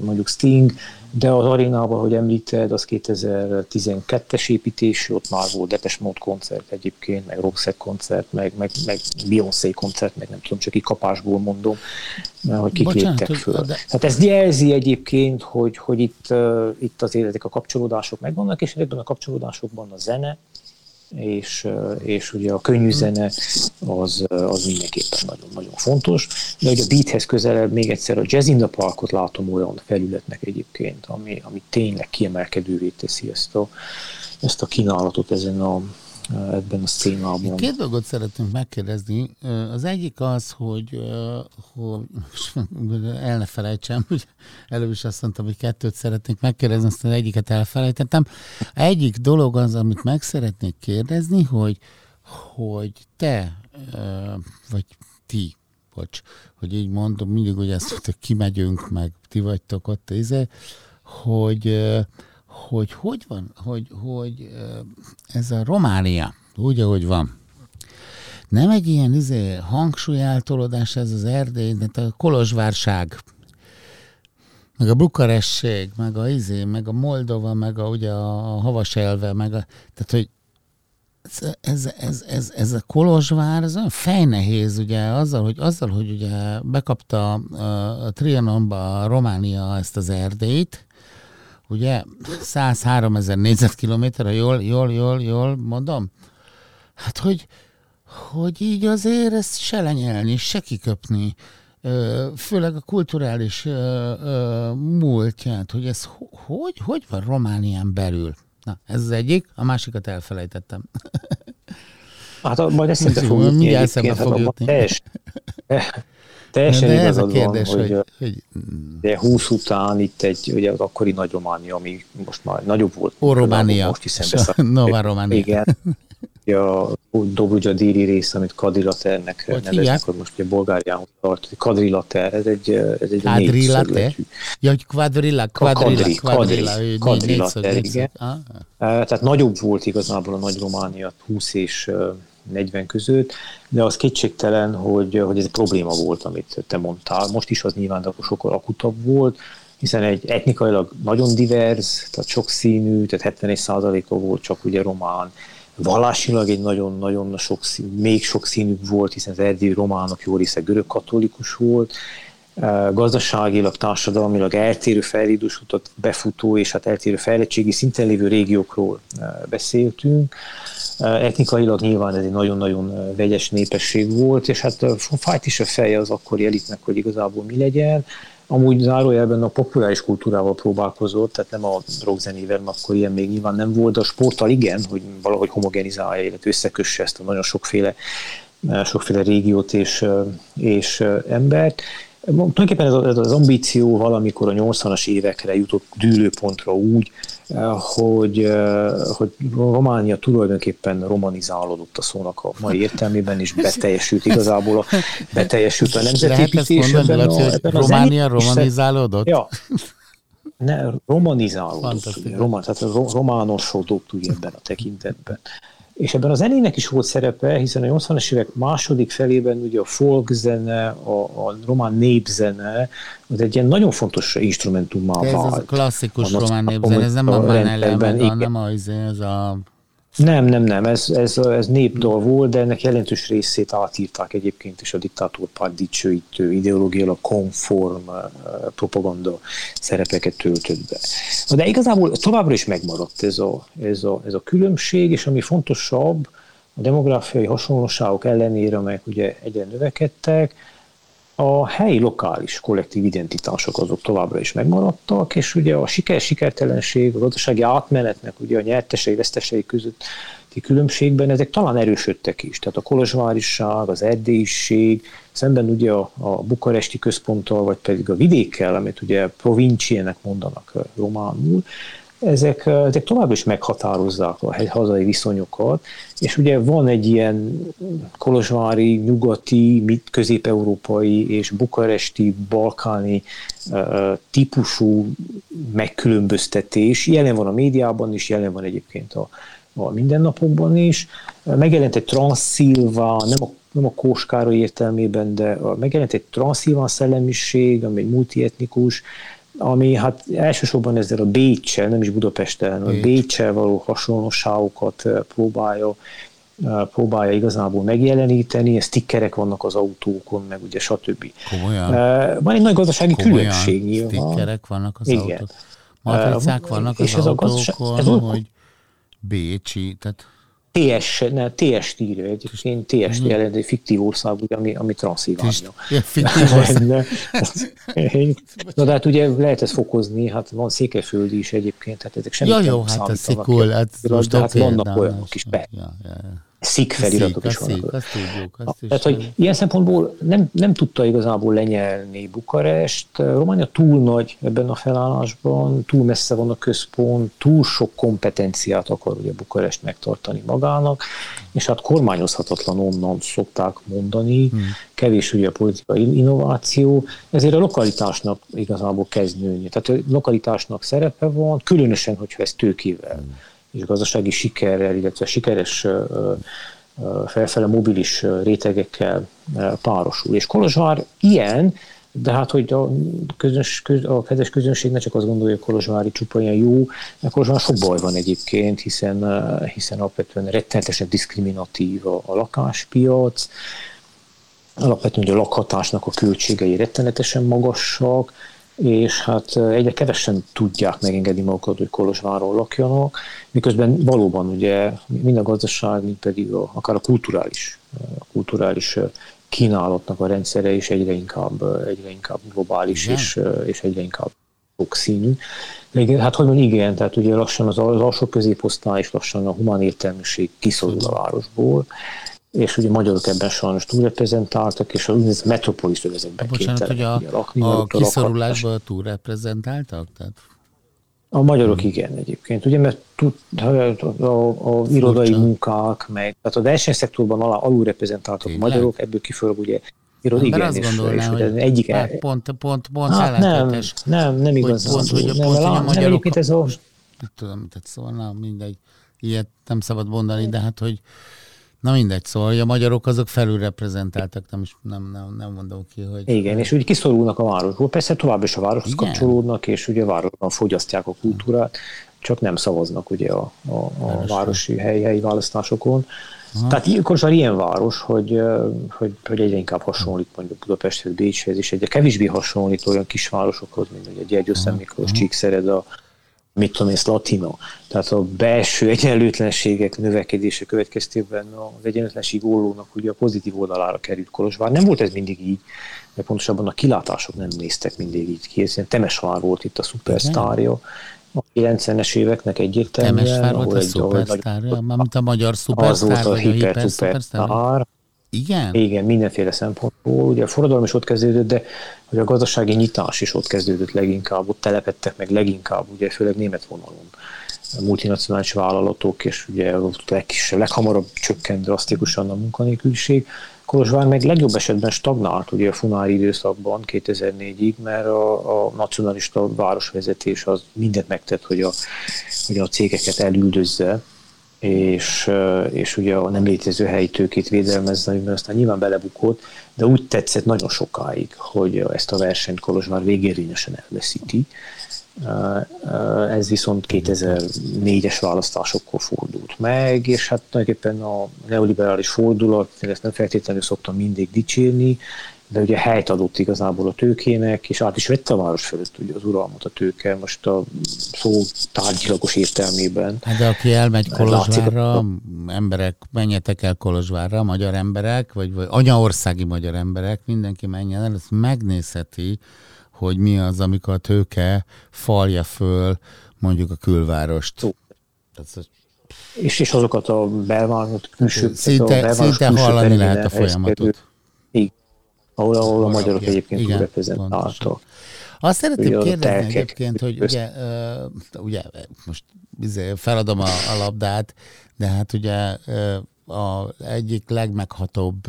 S3: mondjuk Sting, de az arénában, hogy említed, az 2012-es építés, ott már volt Depes Mode koncert egyébként, meg Roxette koncert, meg, meg, meg Beyoncé koncert, meg nem tudom, csak így kapásból mondom, hogy kik Bocsánat, léptek föl. De... Hát ez jelzi egyébként, hogy, hogy itt, itt azért ezek a kapcsolódások megvannak, és ebben a kapcsolódásokban a zene, és, és ugye a könnyű zene az, az mindenképpen nagyon-nagyon fontos, de ugye a beathez közelebb még egyszer a Jazz in the Parkot látom olyan felületnek egyébként, ami, ami tényleg kiemelkedővé teszi ezt a, ezt a kínálatot ezen a, ebben a szcénában.
S2: Két dolgot szeretnénk megkérdezni. Az egyik az, hogy, hogy el ne felejtsem, hogy előbb is azt mondtam, hogy kettőt szeretnék megkérdezni, aztán egyiket elfelejtettem. Egyik dolog az, amit meg szeretnék kérdezni, hogy, hogy te, vagy ti, bocs, hogy így mondom, mindig ugye ezt, hogy kimegyünk, meg ti vagytok ott, izé, hogy hogy hogy van, hogy, hogy ez a Románia, úgy, ahogy van, nem egy ilyen izé, hangsúlyáltolódás ez az Erdély, de a Kolozsvárság, meg a Bukaresség, meg a izé, meg a Moldova, meg a, ugye a Havaselve, meg a, tehát, hogy ez, ez, ez, ez, ez a Kolozsvár, ez olyan fejnehéz, ugye, azzal, hogy, azzal, hogy ugye bekapta a, a Trianonba a Románia ezt az Erdélyt, ugye 103 ezer négyzetkilométer, jól, jól, jól, jól mondom? Hát, hogy, hogy így azért ezt se lenyelni, se kiköpni, főleg a kulturális múltját, hogy ez hogy, hogy van Románián belül? Na, ez az egyik, a másikat elfelejtettem.
S3: Hát majd ezt szinte fogjuk
S2: Mindjárt szembe hát fog jutni.
S3: Teljesen de igazad ez a kérdés, van, hogy, hogy, hogy... De 20 után itt egy, ugye az akkori Nagy Románia, ami most már nagyobb volt.
S2: Ó, Románia. Most so, Nova Románia.
S3: Igen. a Dobrudzsa déli rész, amit Kadrilaternek neveznek, hogy most ugye Bulgáriához tart. Kadrilater, ez egy, ez egy
S2: Kadrilater? Ja, hogy kvadrilla, kvadrilla, kvadrilla,
S3: kvadrilater, igen. Ah. Tehát nagyobb volt igazából a Nagy Románia 20 és 40 között, de az kétségtelen, hogy, hogy ez egy probléma volt, amit te mondtál. Most is az nyilván sokkal akutabb volt, hiszen egy etnikailag nagyon divers, tehát sokszínű, tehát 71%-a volt csak ugye román, vallásilag egy nagyon-nagyon sok, még sok színű volt, hiszen az erdélyi románok jó része görög katolikus volt, gazdaságilag, társadalmilag eltérő fejlődésutat befutó és hát eltérő fejlettségi szinten lévő régiókról beszéltünk. Etnikailag nyilván ez egy nagyon-nagyon vegyes népesség volt, és hát fájt is a feje az akkori elitnek, hogy igazából mi legyen. Amúgy zárójelben a populáris kultúrával próbálkozott, tehát nem a rockzenével, mert akkor ilyen még nyilván nem volt, de a sporttal igen, hogy valahogy homogenizálja, illetve összekösse ezt a nagyon sokféle sokféle régiót és, és embert. Tulajdonképpen ez, ez az ambíció valamikor a 80-as évekre jutott dűlőpontra úgy, eh, hogy, eh, hogy Románia tulajdonképpen romanizálódott a szónak a mai értelmében, és beteljesült igazából a, beteljesült a nemzetépítés.
S2: Lehet ezt mondani, a, Románia romanizálódott?
S3: Ja. Ne, romanizálódott, ugye, román, tehát románosodott ugye ebben a tekintetben. És ebben a zenének is volt szerepe, hiszen a 80-as évek második felében ugye a folk zene, a, a román népzene, az egy ilyen nagyon fontos instrumentummá vált.
S2: Ez az a klasszikus a román népzene, ez nem a Bán Ellen, nem a, ez a
S3: nem, nem, nem, ez, ez, ez népdal volt, de ennek jelentős részét átírták egyébként is a diktátorpárt dicsőítő ideológiailag konform uh, propaganda szerepeket töltött be. De igazából továbbra is megmaradt ez a, ez a, ez a különbség, és ami fontosabb, a demográfiai hasonlóságok ellenére, amelyek ugye egyre növekedtek, a helyi lokális kollektív identitások azok továbbra is megmaradtak, és ugye a siker-sikertelenség, a gazdasági átmenetnek ugye a nyertesei, vesztesei közötti különbségben ezek talán erősödtek is. Tehát a kolozsváriság, az erdélyiség, szemben ugye a, a bukaresti központtal, vagy pedig a vidékkel, amit ugye provinciének mondanak románul, ezek, ezek tovább is meghatározzák a hazai viszonyokat, és ugye van egy ilyen kolozsvári, nyugati, közép-európai és bukaresti, balkáni típusú megkülönböztetés. Jelen van a médiában is, jelen van egyébként a, a mindennapokban is. Megjelent egy Transzilva, nem a nem a Kóskára értelmében, de megjelent egy transzilván szellemiség, ami egy multietnikus, ami hát elsősorban ezzel a Bécsel, nem is Budapesten, a Bécsel való hasonlóságokat próbálja próbálja igazából megjeleníteni, stickerek vannak az autókon, meg ugye stb.
S2: Komolyan?
S3: Van egy nagy gazdasági Komolyan különbség nyilván.
S2: Stickerek vannak az Igen. autókon? Matricák vannak az autókon, ez a hogy Bécsi, tehát
S3: TS, ne, TS írja, egyébként TS mm. jelent egy fiktív ország, ugye, ami, ami Transzilvánia.
S2: fiktív ország.
S3: Na de hát ugye lehet ezt fokozni, hát van székelyföldi is egyébként, hát ezek semmi
S2: ja, jó, hát ez szikul, hát
S3: de hát vannak olyanok is, be. Ja, ja, ja. Szik feliratok is vannak.
S2: Azt tudjuk, azt
S3: Tehát, hogy ilyen szempontból nem, nem tudta igazából lenyelni Bukarest. Románia túl nagy ebben a felállásban, túl messze van a központ, túl sok kompetenciát akar ugye Bukarest megtartani magának, és hát kormányozhatatlan onnan szokták mondani, hmm. kevés ugye a politikai innováció, ezért a lokalitásnak igazából kezd nőni. Tehát a lokalitásnak szerepe van, különösen, hogyha ez tőkével hmm és gazdasági sikerrel, illetve sikeres felfele mobilis rétegekkel párosul. És Kolozsvár ilyen, de hát, hogy a, közöns, köz, a kedves közönség ne csak azt gondolja, hogy Kolozsvári csupa ilyen jó, mert Kolozsvár sok baj van egyébként, hiszen, hiszen alapvetően rettenetesen diszkriminatív a, a lakáspiac, alapvetően a lakhatásnak a költségei rettenetesen magasak, és hát egyre kevesen tudják megengedni magukat, hogy Kolozsváron lakjanak, miközben valóban ugye mind a gazdaság, mind pedig a, akár a kulturális, a kulturális kínálatnak a rendszere is egyre inkább, egyre inkább globális és, és egyre inkább sokszínű. Hát hogy mondjam, igen, tehát ugye lassan az, az alsó középosztály és lassan a humán értelmiség kiszorul a városból, és ugye magyarok ebben sajnos túlreprezentáltak, és az metropolis övezetben
S2: Bocsánat, hogy a, lakni, a kiszorulásban túlreprezentáltak? Tehát...
S3: A magyarok hmm. igen egyébként, ugye, mert tud, a, a, a irodai Furcsa. munkák, meg, tehát a versenyszektorban alá alulreprezentáltak a magyarok, ebből kifolyólag ugye
S2: Írod, igen, azt gondolná, és, hogy egyik el... pont, pont, pont
S3: hát nem, nem, nem igaz.
S2: Pont, hogy, pont, nem, hogy a magyarok... Nem, ez a... Nem tudom, tehát szóval nem, mindegy. Ilyet nem szabad mondani, de hát, hogy Na mindegy, szóval hogy a magyarok azok felülreprezentáltak, nem, is, nem, nem, nem mondom ki, hogy...
S3: Igen, és úgy kiszorulnak a városból, persze tovább is a városhoz Igen. kapcsolódnak, és ugye a városban fogyasztják a kultúrát, csak nem szavaznak ugye a, a, a városi helyi, helyi választásokon. Aha. Tehát Kolozsvár ilyen város, hogy, hogy, hogy egyre inkább hasonlít mondjuk Budapesthez, Bécshez, és egyre kevésbé hasonlít olyan kisvárosokhoz, mint ugye Gyergyó, Szentmiklós, Csíkszereda, mit tudom én, latina. Tehát a belső egyenlőtlenségek növekedése következtében az egyenlőtlenség ollónak ugye a pozitív oldalára került Kolozsvár. Nem volt ez mindig így, de pontosabban a kilátások nem néztek mindig így ki. Ez Temesvár volt itt a szupersztárja. A 90-es éveknek egyértelműen.
S2: Temesvár volt a szupersztárja? Mármint a magyar szupersztár,
S3: az volt a hiper szupersztár.
S2: Igen?
S3: Igen, mindenféle szempontból. Ugye a forradalom is ott kezdődött, de hogy a gazdasági nyitás is ott kezdődött leginkább, ott telepettek meg leginkább, ugye főleg német vonalon multinacionális vállalatok, és ugye ott legkisebb, leghamarabb csökkent drasztikusan a munkanélküliség. Kolozsvár meg legjobb esetben stagnált ugye a Funári időszakban 2004-ig, mert a, a nacionalista városvezetés az mindent megtett, hogy a, hogy a cégeket elüldözze, és, és ugye a nem létező helyi tőkét védelmezze, amiben aztán nyilván belebukott, de úgy tetszett nagyon sokáig, hogy ezt a versenyt Kolozsvár végérvényesen elveszíti. Ez viszont 2004-es választásokkor fordult meg, és hát tulajdonképpen a neoliberális fordulat, ezt nem feltétlenül szoktam mindig dicsérni, de ugye helyt adott igazából a tőkének, és át is vette a város fölött ugye az uralmat a tőke, most a szó tárgyilagos értelmében.
S2: Hát de aki elmegy Kolozsvárra, Látszik, emberek, menjetek el Kolozsvárra, magyar emberek, vagy, vagy anyaországi magyar emberek, mindenki menjen el, ezt megnézheti, hogy mi az, amikor a tőke falja föl mondjuk a külvárost. Szó.
S3: És, és azokat a belváros külső,
S2: szinte, szinte hallani lehet a folyamatot.
S3: Igen ahol, ahol a magyarok egyébként igen, reprezentáltak.
S2: Azt szeretném kérdezni egyébként, hogy ugye, uh, ugye most izé, feladom a, a labdát, de hát ugye a egyik legmeghatóbb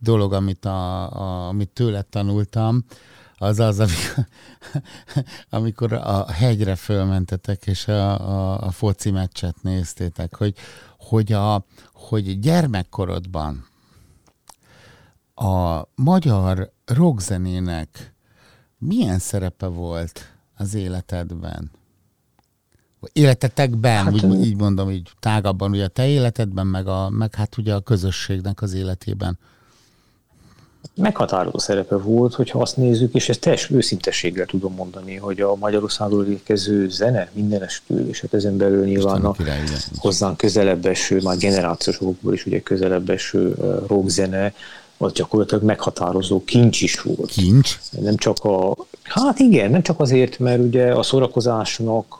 S2: dolog, amit, a, a, amit tőle tanultam, az az, amikor, amikor a hegyre fölmentetek, és a, a, a foci meccset néztétek, hogy, hogy, a, hogy gyermekkorodban a magyar rockzenének milyen szerepe volt az életedben? Életetekben, hát, úgy, így mondom, így tágabban, ugye a te életedben, meg, a, meg hát ugye a közösségnek az életében
S3: meghatározó szerepe volt, hogyha azt nézzük, és ezt teljes őszintességgel tudom mondani, hogy a Magyarországról érkező zene mindenestől, és hát ezen belül nyilván a hozzánk közelebb eső, már generációs okokból is ugye közelebb eső rockzene, az gyakorlatilag meghatározó kincs is volt.
S2: Kincs?
S3: Nem csak a, hát igen, nem csak azért, mert ugye a szórakozásnak,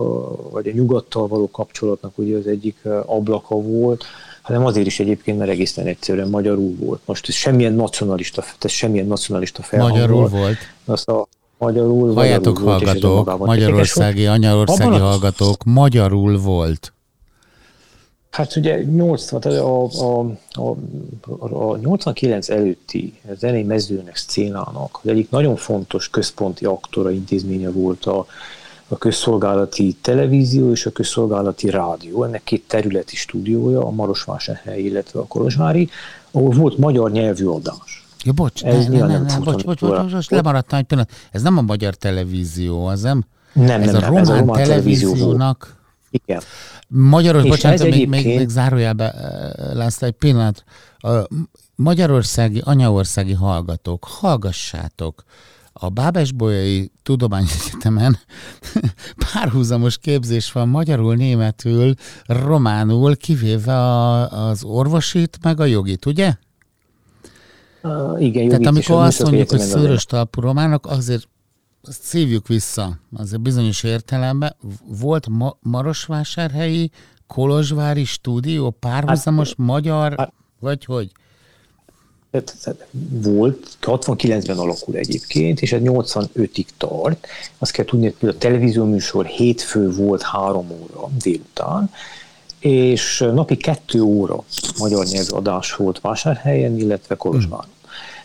S3: vagy a nyugattal való kapcsolatnak ugye az egyik ablaka volt, hanem azért is egyébként, mert egészen egyszerűen magyarul volt. Most ez semmilyen nacionalista, ez semmilyen nacionalista felhangol.
S2: Magyarul volt.
S3: Azt a magyarul,
S2: Halljátok
S3: magyarul
S2: hallgatók, volt, magyarországi, anyaországi a... hallgatók, magyarul volt.
S3: Hát ugye 80, a, a, a, a 89 előtti zenei mezőnek, szcénának az egyik nagyon fontos központi aktora intézménye volt a, a közszolgálati televízió és a közszolgálati rádió. Ennek két területi stúdiója, a Marosvásárhely, illetve a Kolozsvári, ahol volt magyar nyelvű adás.
S2: Ja, bocs, Ez ne, ne, ne, ne, bocs, bocs, bocs, bocs, lemaradtam egy pillanat. Ez nem a magyar televízió, az nem?
S3: Nem,
S2: ez
S3: nem,
S2: a román, ez a román televíziónak.
S3: Igen.
S2: Magyaros, és bocsánat, még, egyébként... még, még zárójelbe lesz egy pillanat. A magyarországi, anyaországi hallgatók, hallgassátok a Bábesbolyai Tudományegyetemen párhuzamos képzés van magyarul, németül, románul, kivéve a, az orvosit, meg a jogit, ugye?
S3: Uh, igen,
S2: Tehát amikor azt mondjuk, hogy szőrös talpú románok, azért azt szívjuk vissza, azért bizonyos értelemben. Volt Ma- Marosvásárhelyi, Kolozsvári stúdió, párhuzamos hát, magyar, hát, vagy hogy?
S3: volt, 69-ben alakul egyébként, és ez 85-ig tart. Azt kell tudni, hogy a televízió műsor hétfő volt három óra délután, és napi kettő óra magyar nyelvű adás volt Vásárhelyen, illetve Kolozsváron.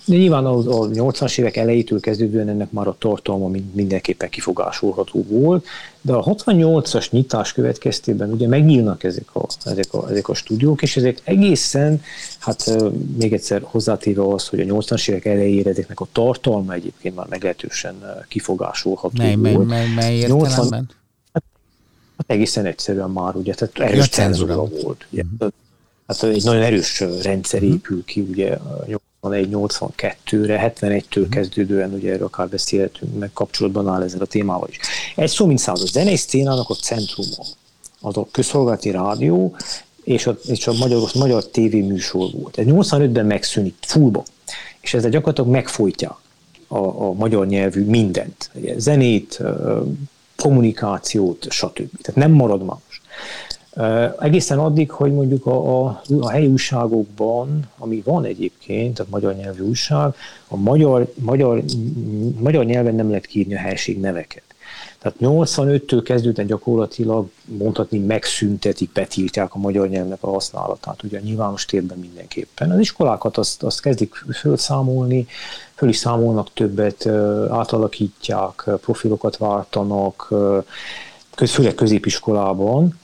S3: De nyilván a, a 80-as évek elejétől kezdődően ennek már a tartalma mindenképpen kifogásolható volt, de a 68-as nyitás következtében ugye megnyílnak ezek a, ezek, a, ezek a stúdiók, és ezek egészen, hát még egyszer hozzátéve az, hogy a 80-as évek elejére ezeknek a tartalma egyébként már meglehetősen kifogásolható
S2: mely, volt. Mely, mely, mely 80, hát,
S3: hát egészen egyszerűen már ugye, tehát erős cenzúra volt. Ugye. Uh-huh. Hát egy nagyon erős rendszer mhm. épül ki ugye 81-82-re, 71-től kezdődően, ugye erről akár beszélhetünk, meg kapcsolatban áll ezzel a témával is. Egy szó mint száz, a zenei szcénának a centruma, az a közszolgálati rádió, és a, és a magyar, magyar tévéműsor volt. Ez 85-ben megszűnik fullba, és ezzel gyakorlatilag megfojtja a, a magyar nyelvű mindent. Ugye, zenét, kommunikációt, stb. Tehát nem marad más. Egészen addig, hogy mondjuk a, a, a helyi újságokban, ami van egyébként, a magyar nyelvű újság, a magyar, magyar, magyar nyelven nem lehet kiírni a helység neveket. Tehát 85-től kezdődően gyakorlatilag mondhatni megszüntetik, betiltják a magyar nyelvnek a használatát, ugye a nyilvános térben mindenképpen. Az iskolákat azt, azt kezdik fölszámolni, föl is számolnak többet, átalakítják, profilokat váltanak, főleg középiskolában,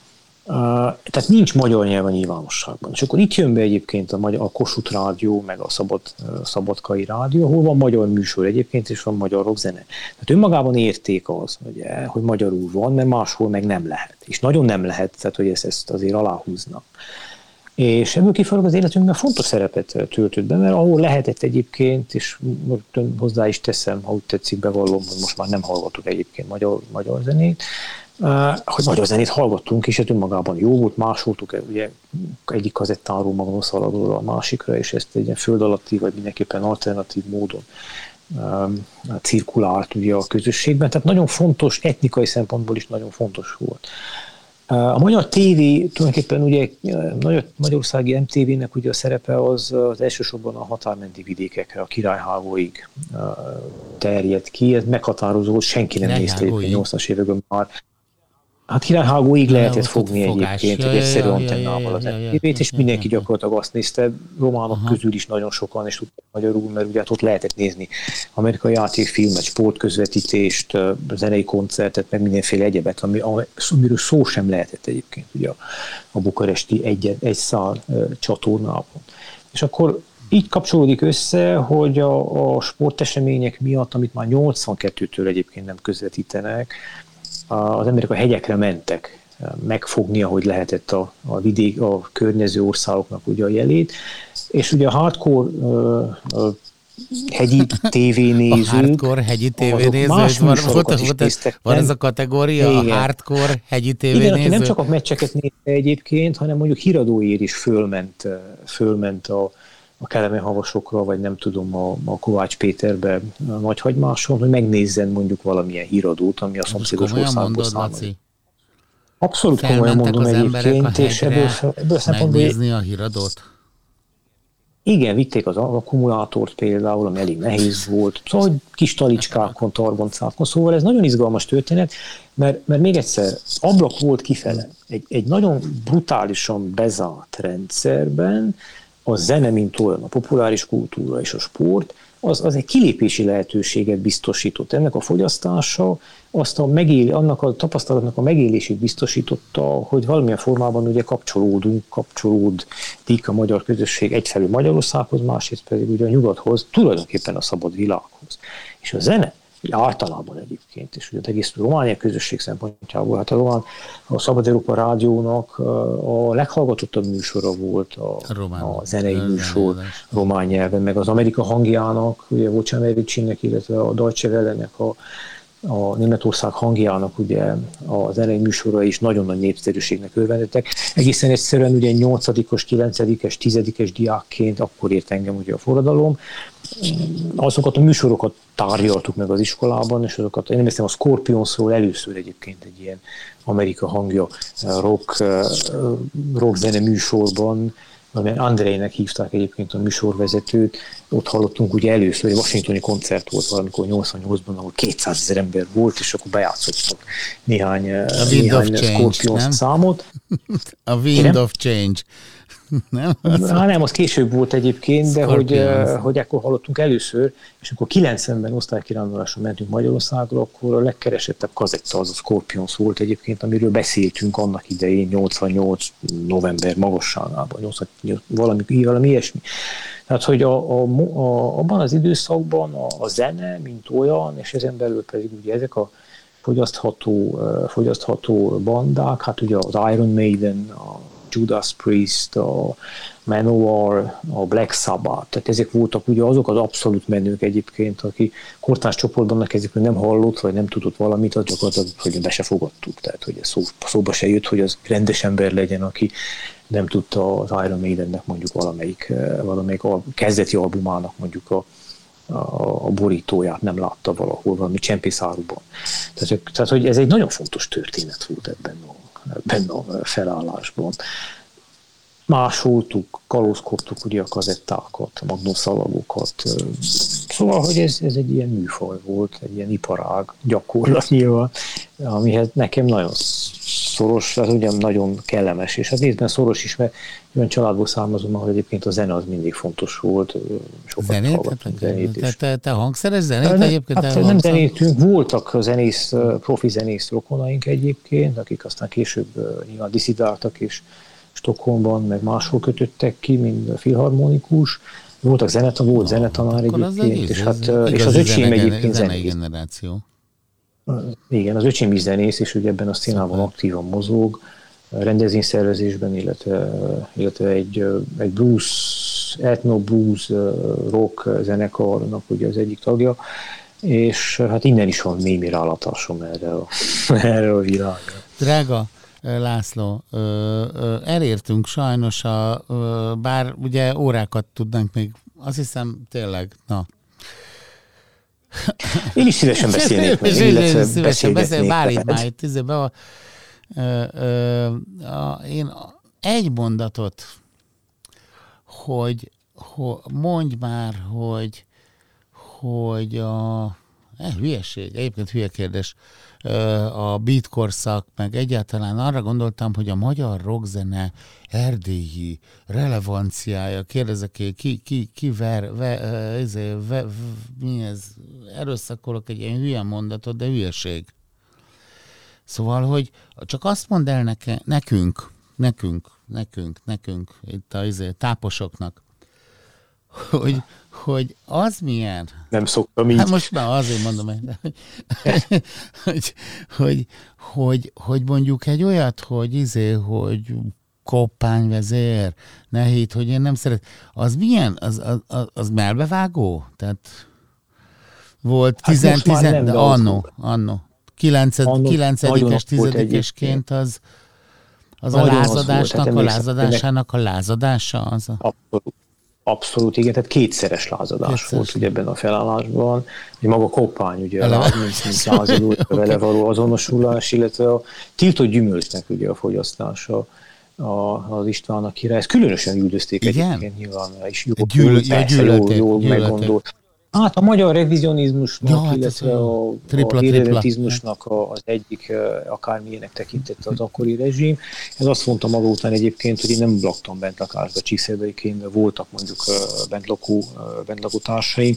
S3: tehát nincs magyar nyelv a nyilvánosságban. És akkor itt jön be egyébként a, magyar, a Kossuth Rádió, meg a Szabad, Szabadkai Rádió, ahol van magyar műsor egyébként, és van magyar rockzene. Tehát önmagában érték az, ugye, hogy magyarul van, mert máshol meg nem lehet. És nagyon nem lehet, tehát hogy ezt, ezt azért aláhúznak. És ebből kifolyólag az életünkben fontos szerepet töltött be, mert ahol lehetett egyébként, és hozzá is teszem, ha úgy tetszik, bevallom, hogy most már nem hallgatok egyébként magyar, magyar zenét, hogy magyar zenét hallgattunk, és ez önmagában jó volt, másoltuk, ugye egyik kazettáról magamon szaladról a másikra, és ezt egy ilyen föld alatti, vagy mindenképpen alternatív módon cirkulált ugye a közösségben, tehát nagyon fontos, etnikai szempontból is nagyon fontos volt. A magyar tévé tulajdonképpen ugye Magyar, Magyarországi MTV-nek ugye a szerepe az, az elsősorban a határmenti vidékekre, a királyhágóig terjed ki, ez meghatározó, senki nem nézte 80-as években már Hát királyhágóig lehetett fogni fogás. egyébként ja, egy egyszerű ja, antennával az tévét, és mindenki gyakorlatilag azt nézte, románok Aha. közül is nagyon sokan, és tudták magyarul, mert ugye hát ott lehetett nézni amerikai játékfilmet, sportközvetítést, zenei koncertet, meg mindenféle egyebet, ami, amiről szó sem lehetett egyébként ugye a, a bukaresti egy, egy szál csatornában. És akkor így kapcsolódik össze, hogy a, a sportesemények miatt, amit már 82-től egyébként nem közvetítenek, az emberek a hegyekre mentek megfogni, ahogy lehetett a, a vidék, a környező országoknak ugye a jelét, és ugye a hardcore hegyi tévénézők.
S2: A hardcore hegyi tévénéző, van, volt, volt, ez, van ez a kategória, Igen. a hardcore hegyi tévénéző? Igen, aki
S3: nem csak a meccseket nézte egyébként, hanem mondjuk híradóért is fölment, fölment a, a Keleme Havasokra, vagy nem tudom, a, a Kovács Péterbe a Nagyhagymáson, hogy megnézzen mondjuk valamilyen híradót, ami a szomszédos országból származik. Abszolút komolyan mondom egyébként, és ebből, ebből
S2: megnézni a híradót.
S3: Igen, vitték az akkumulátort például, ami elég nehéz volt, szóval kis talicskákon, targoncákon, szóval ez nagyon izgalmas történet, mert, mert még egyszer, ablak volt kifele. Egy, egy nagyon brutálisan bezárt rendszerben a zene, mint olyan, a populáris kultúra és a sport, az, az egy kilépési lehetőséget biztosított. Ennek a fogyasztása azt a megél, annak a tapasztalatnak a megélését biztosította, hogy valamilyen formában ugye kapcsolódunk, kapcsolódik a magyar közösség egyfelől Magyarországhoz, másrészt pedig ugye a nyugathoz, tulajdonképpen a szabad világhoz. És a zene általában egyébként, és ugye az egész Románia közösség szempontjából, hát a Román, a Szabad Európa Rádiónak a leghallgatottabb műsora volt a, Román, a zenei műsor román nyelven, meg az Amerika hangjának, ugye Vocsamericsinek, illetve a Deutsche Welle-nek a a Németország hangjának ugye a zenei műsora is nagyon nagy népszerűségnek örvendettek. Egészen egyszerűen ugye 8-os, 9-es, 10-es diákként akkor ért engem ugye a forradalom. Azokat a műsorokat tárgyaltuk meg az iskolában, és azokat, én nem hiszem a Scorpionsról először egyébként egy ilyen Amerika hangja rock, rock zene műsorban amilyen Andrejnek hívták egyébként a műsorvezetőt, ott hallottunk ugye először, egy washingtoni koncert volt valamikor 88-ban, ahol 200 ezer ember volt, és akkor bejátszottak néhány, a néhány Scorpions számot.
S2: A Wind of Change.
S3: nem? Há, nem, az később volt egyébként, de hogy, uh, hogy ekkor hallottunk először, és akkor 90-ben osztálykiránduláson mentünk Magyarországra, akkor a legkeresettebb kazetta az a Scorpions volt egyébként, amiről beszéltünk annak idején, 88 november magasságában, 88, valami, valami ilyesmi. Tehát, hogy a, a, a, abban az időszakban a, a zene, mint olyan, és ezen belül pedig ugye ezek a fogyasztható, fogyasztható bandák, hát ugye az Iron Maiden, a Judas Priest, a Manowar, a Black Sabbath, tehát ezek voltak ugye azok az abszolút menők egyébként, aki kortárs csoportban kezdik, nem hallott, vagy nem tudott valamit, az gyakorlatilag, hogy be se fogadtuk, tehát hogy szó, szóba se jött, hogy az rendes ember legyen, aki nem tudta az Iron Maidennek mondjuk valamelyik, valamelyik a kezdeti albumának mondjuk a, a, a borítóját nem látta valahol valami csempészáruban. Tehát, tehát, hogy ez egy nagyon fontos történet volt ebben a benne felállásban. Másoltuk, kalózkodtuk ugye a kazettákat, magnószalagokat. Szóval, hogy ez, ez egy ilyen műfaj volt, egy ilyen iparág gyakorlat nyilván, amihez nekem nagyon szoros, az ugye nagyon kellemes, és hát részben szoros is, mert olyan családból származom, ahol egyébként a zene az mindig fontos volt.
S2: Sokat zenét? zenét te, te, te hangszeres zenét
S3: hát,
S2: egyébként?
S3: Hát nem zenéltünk, voltak zenész, profi zenész rokonaink egyébként, akik aztán később nyilván diszidáltak, és Stockholmban, meg máshol kötöttek ki, mint filharmonikus. Voltak zenetan, volt zenetanár egyébként, és, hát, és az öcsém egyébként
S2: zenei generáció.
S3: Igen, az öcsém is zenész, és ugye ebben a színában aktívan mozog, rendezvényszervezésben, illetve, illetve egy, egy blues, etno blues rock zenekarnak ugye az egyik tagja, és hát innen is van némi rálatásom erre a, erre a világra.
S2: Drága László, elértünk sajnos, a, bár ugye órákat tudnánk még, azt hiszem tényleg, na,
S3: én is szívesen beszélnék meg,
S2: illetve szívesen beszél, bár már itt, izé, be a, ö, ö, a, én egy mondatot, hogy, hogy mondj már, hogy, hogy a, eh, hülyeség, egyébként hülye kérdés, a beat korszak, meg egyáltalán arra gondoltam, hogy a magyar rockzene erdélyi relevanciája, kérdezek ki, ki, ki, ki ver, ve, ezé, ve, mi ez, erőszakolok egy ilyen hülye mondatot, de hülyeség. Szóval, hogy csak azt mondd el neke, nekünk, nekünk, nekünk, nekünk, itt a izé, táposoknak, hogy, hogy az milyen?
S3: Nem szoktam így.
S2: Hát most már azért mondom, hogy, hogy, hogy, hogy, hogy mondjuk egy olyat, hogy izé, hogy koppányvezér, ne hit, hogy én nem szeret. Az milyen? Az, az, az, az melbevágó? Tehát volt hát 10 10 de annó, annó. 9 9-es, 10-esként az, az a lázadásnak, hát a lázadásának a lázadása? Az a...
S3: Abszolút. Abszolút, igen, tehát kétszeres lázadás Kétszeres. volt ugye ebben a felállásban, hogy maga koppány, ugye a láz, mint lázadó, okay. vele való azonosulás, illetve a tiltott gyümölcsnek ugye a fogyasztása a, az Istvánnak király. Ezt különösen üldözték Igen? egyébként nyilván, és jó, Gyűl, persze, jól, jól meggondolt. Hát a magyar revizionizmusnak, ja, hát illetve a, a irredentismusnak az egyik akármilyenek tekintette az akkori rezsim. Ez azt mondta maga után egyébként, hogy én nem laktam bent lakásba Csíkszerdaiként, de voltak mondjuk bent lakó, bent lakó társaim,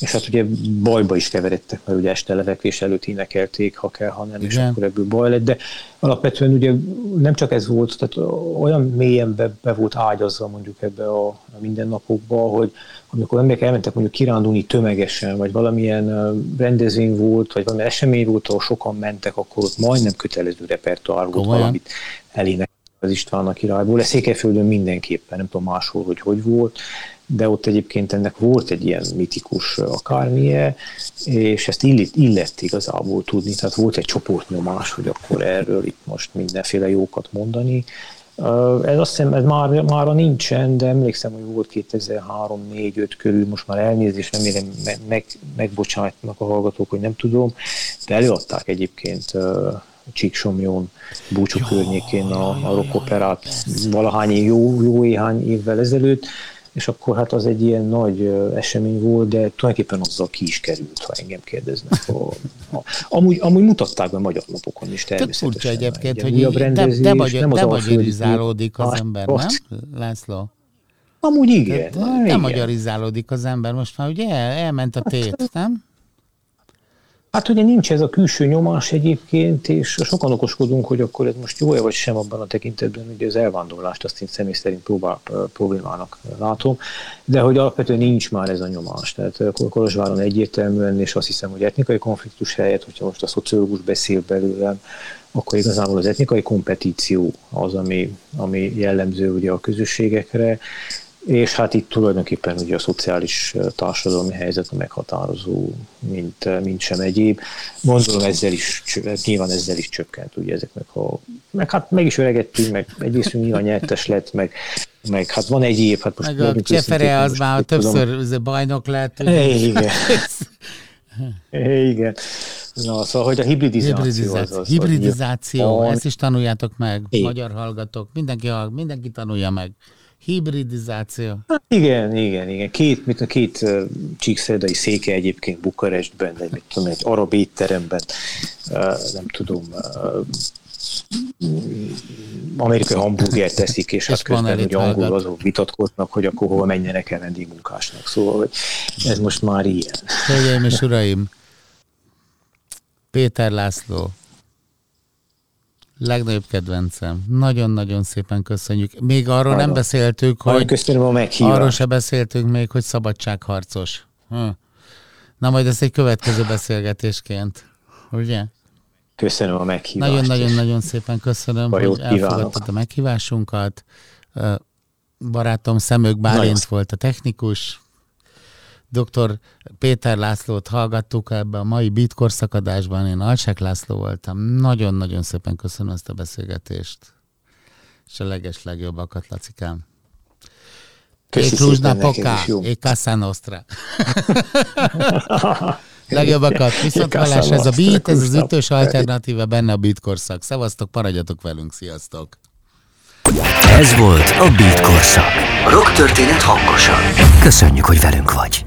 S3: és hát ugye bajba is keveredtek, mert ugye este levekvés előtt énekelték, ha kell, ha nem, Igen. és akkor ebből baj lett, de alapvetően ugye nem csak ez volt, tehát olyan mélyen be, be volt ágyazva mondjuk ebbe a, a mindennapokba, hogy amikor emberek elmentek mondjuk kirándulni tömegesen, vagy valamilyen rendezvény volt, vagy valami esemény volt, ahol sokan mentek, akkor ott majdnem kötelező repertoár volt valamit elének az Istvánnak királyból. Ez Székelyföldön mindenképpen, nem tudom máshol, hogy hogy volt, de ott egyébként ennek volt egy ilyen mitikus akármilyen, és ezt illett, illett igazából tudni, tehát volt egy csoportnyomás, hogy akkor erről itt most mindenféle jókat mondani, ez azt hiszem, ez már, mára nincsen, de emlékszem, hogy volt 2003-4-5 körül, most már elnézést, nem érem, meg, meg, megbocsátnak a hallgatók, hogy nem tudom, de előadták egyébként Csíksomjón búcsú ja, környékén a, a rockoperát valahány jó, jó éhány évvel ezelőtt, és akkor hát az egy ilyen nagy esemény volt, de tulajdonképpen azzal ki is került, ha engem kérdeznek. A, a, amúgy, amúgy mutatták be magyar lapokon is természetesen.
S2: Furcsa egyébként, hogy de, de, vagy, nem de magyarizálódik az ember, nem, László?
S3: Amúgy igen.
S2: Nem magyarizálódik az ember, most már ugye el, elment a tét, nem?
S3: Hát ugye nincs ez a külső nyomás egyébként, és sokan okoskodunk, hogy akkor ez most jó-e vagy sem abban a tekintetben, hogy az elvándorlást azt én személy szerint próbál, problémának látom, de hogy alapvetően nincs már ez a nyomás. Tehát Kolozsváron egyértelműen, és azt hiszem, hogy etnikai konfliktus helyett, hogyha most a szociológus beszél belőlem, akkor igazából az etnikai kompetíció az, ami, ami jellemző ugye a közösségekre, és hát itt tulajdonképpen ugye a szociális társadalmi helyzet a meghatározó, mint, mint sem egyéb. Gondolom ezzel is, nyilván ezzel is csökkent ugye ezeknek a, meg hát meg is öregettünk, meg egyrészt nyilván nyertes lett, meg, meg hát van egyéb, hát
S2: most... Meg a Csefere az már többször tudom. bajnok lett.
S3: Igen. Igen. Na, szóval, hogy a hibridizáció, hibridizáció az, az
S2: Hibridizáció, az, ezt is tanuljátok meg, Igen. magyar hallgatók, mindenki, mindenki tanulja meg. Hibridizáció.
S3: Hát igen, igen, igen. Két, mit, két uh, csíkszerdai széke egyébként Bukarestben, egy, mit tudom, egy arab étteremben, uh, nem tudom, uh, amerikai hamburger teszik, és, és hát közben, hogy angol azok vitatkoznak, hogy akkor hova menjenek el vendégmunkásnak. Szóval hogy ez most már ilyen.
S2: Hölgyeim és uraim, Péter László, Legnagyobb kedvencem. Nagyon-nagyon szépen köszönjük. Még arról Arra. nem beszéltük, hogy...
S3: Köszönöm a meghívást.
S2: Arról se beszéltünk még, hogy szabadságharcos. Hm. Na majd ez egy következő beszélgetésként. Ugye?
S3: Köszönöm a meghívást.
S2: Nagyon-nagyon-nagyon szépen köszönöm, hogy elfogadtad a meghívásunkat. Barátom Szemők Bálint volt a technikus, Dr. Péter Lászlót hallgattuk ebbe a mai Beat korszakadásban, én Alsák László voltam. Nagyon-nagyon szépen köszönöm ezt a beszélgetést. És a leges legjobbakat, Lacikám. Ékluzsna poká, e casa nostra. Legjobbakat, viszont hallás ez a beat, ez az ütős alternatíva, benne a beat korszak. Szevasztok, maradjatok velünk, sziasztok!
S1: Ez volt a Beat Korszak. Rock történet hangosan. Köszönjük, hogy velünk vagy.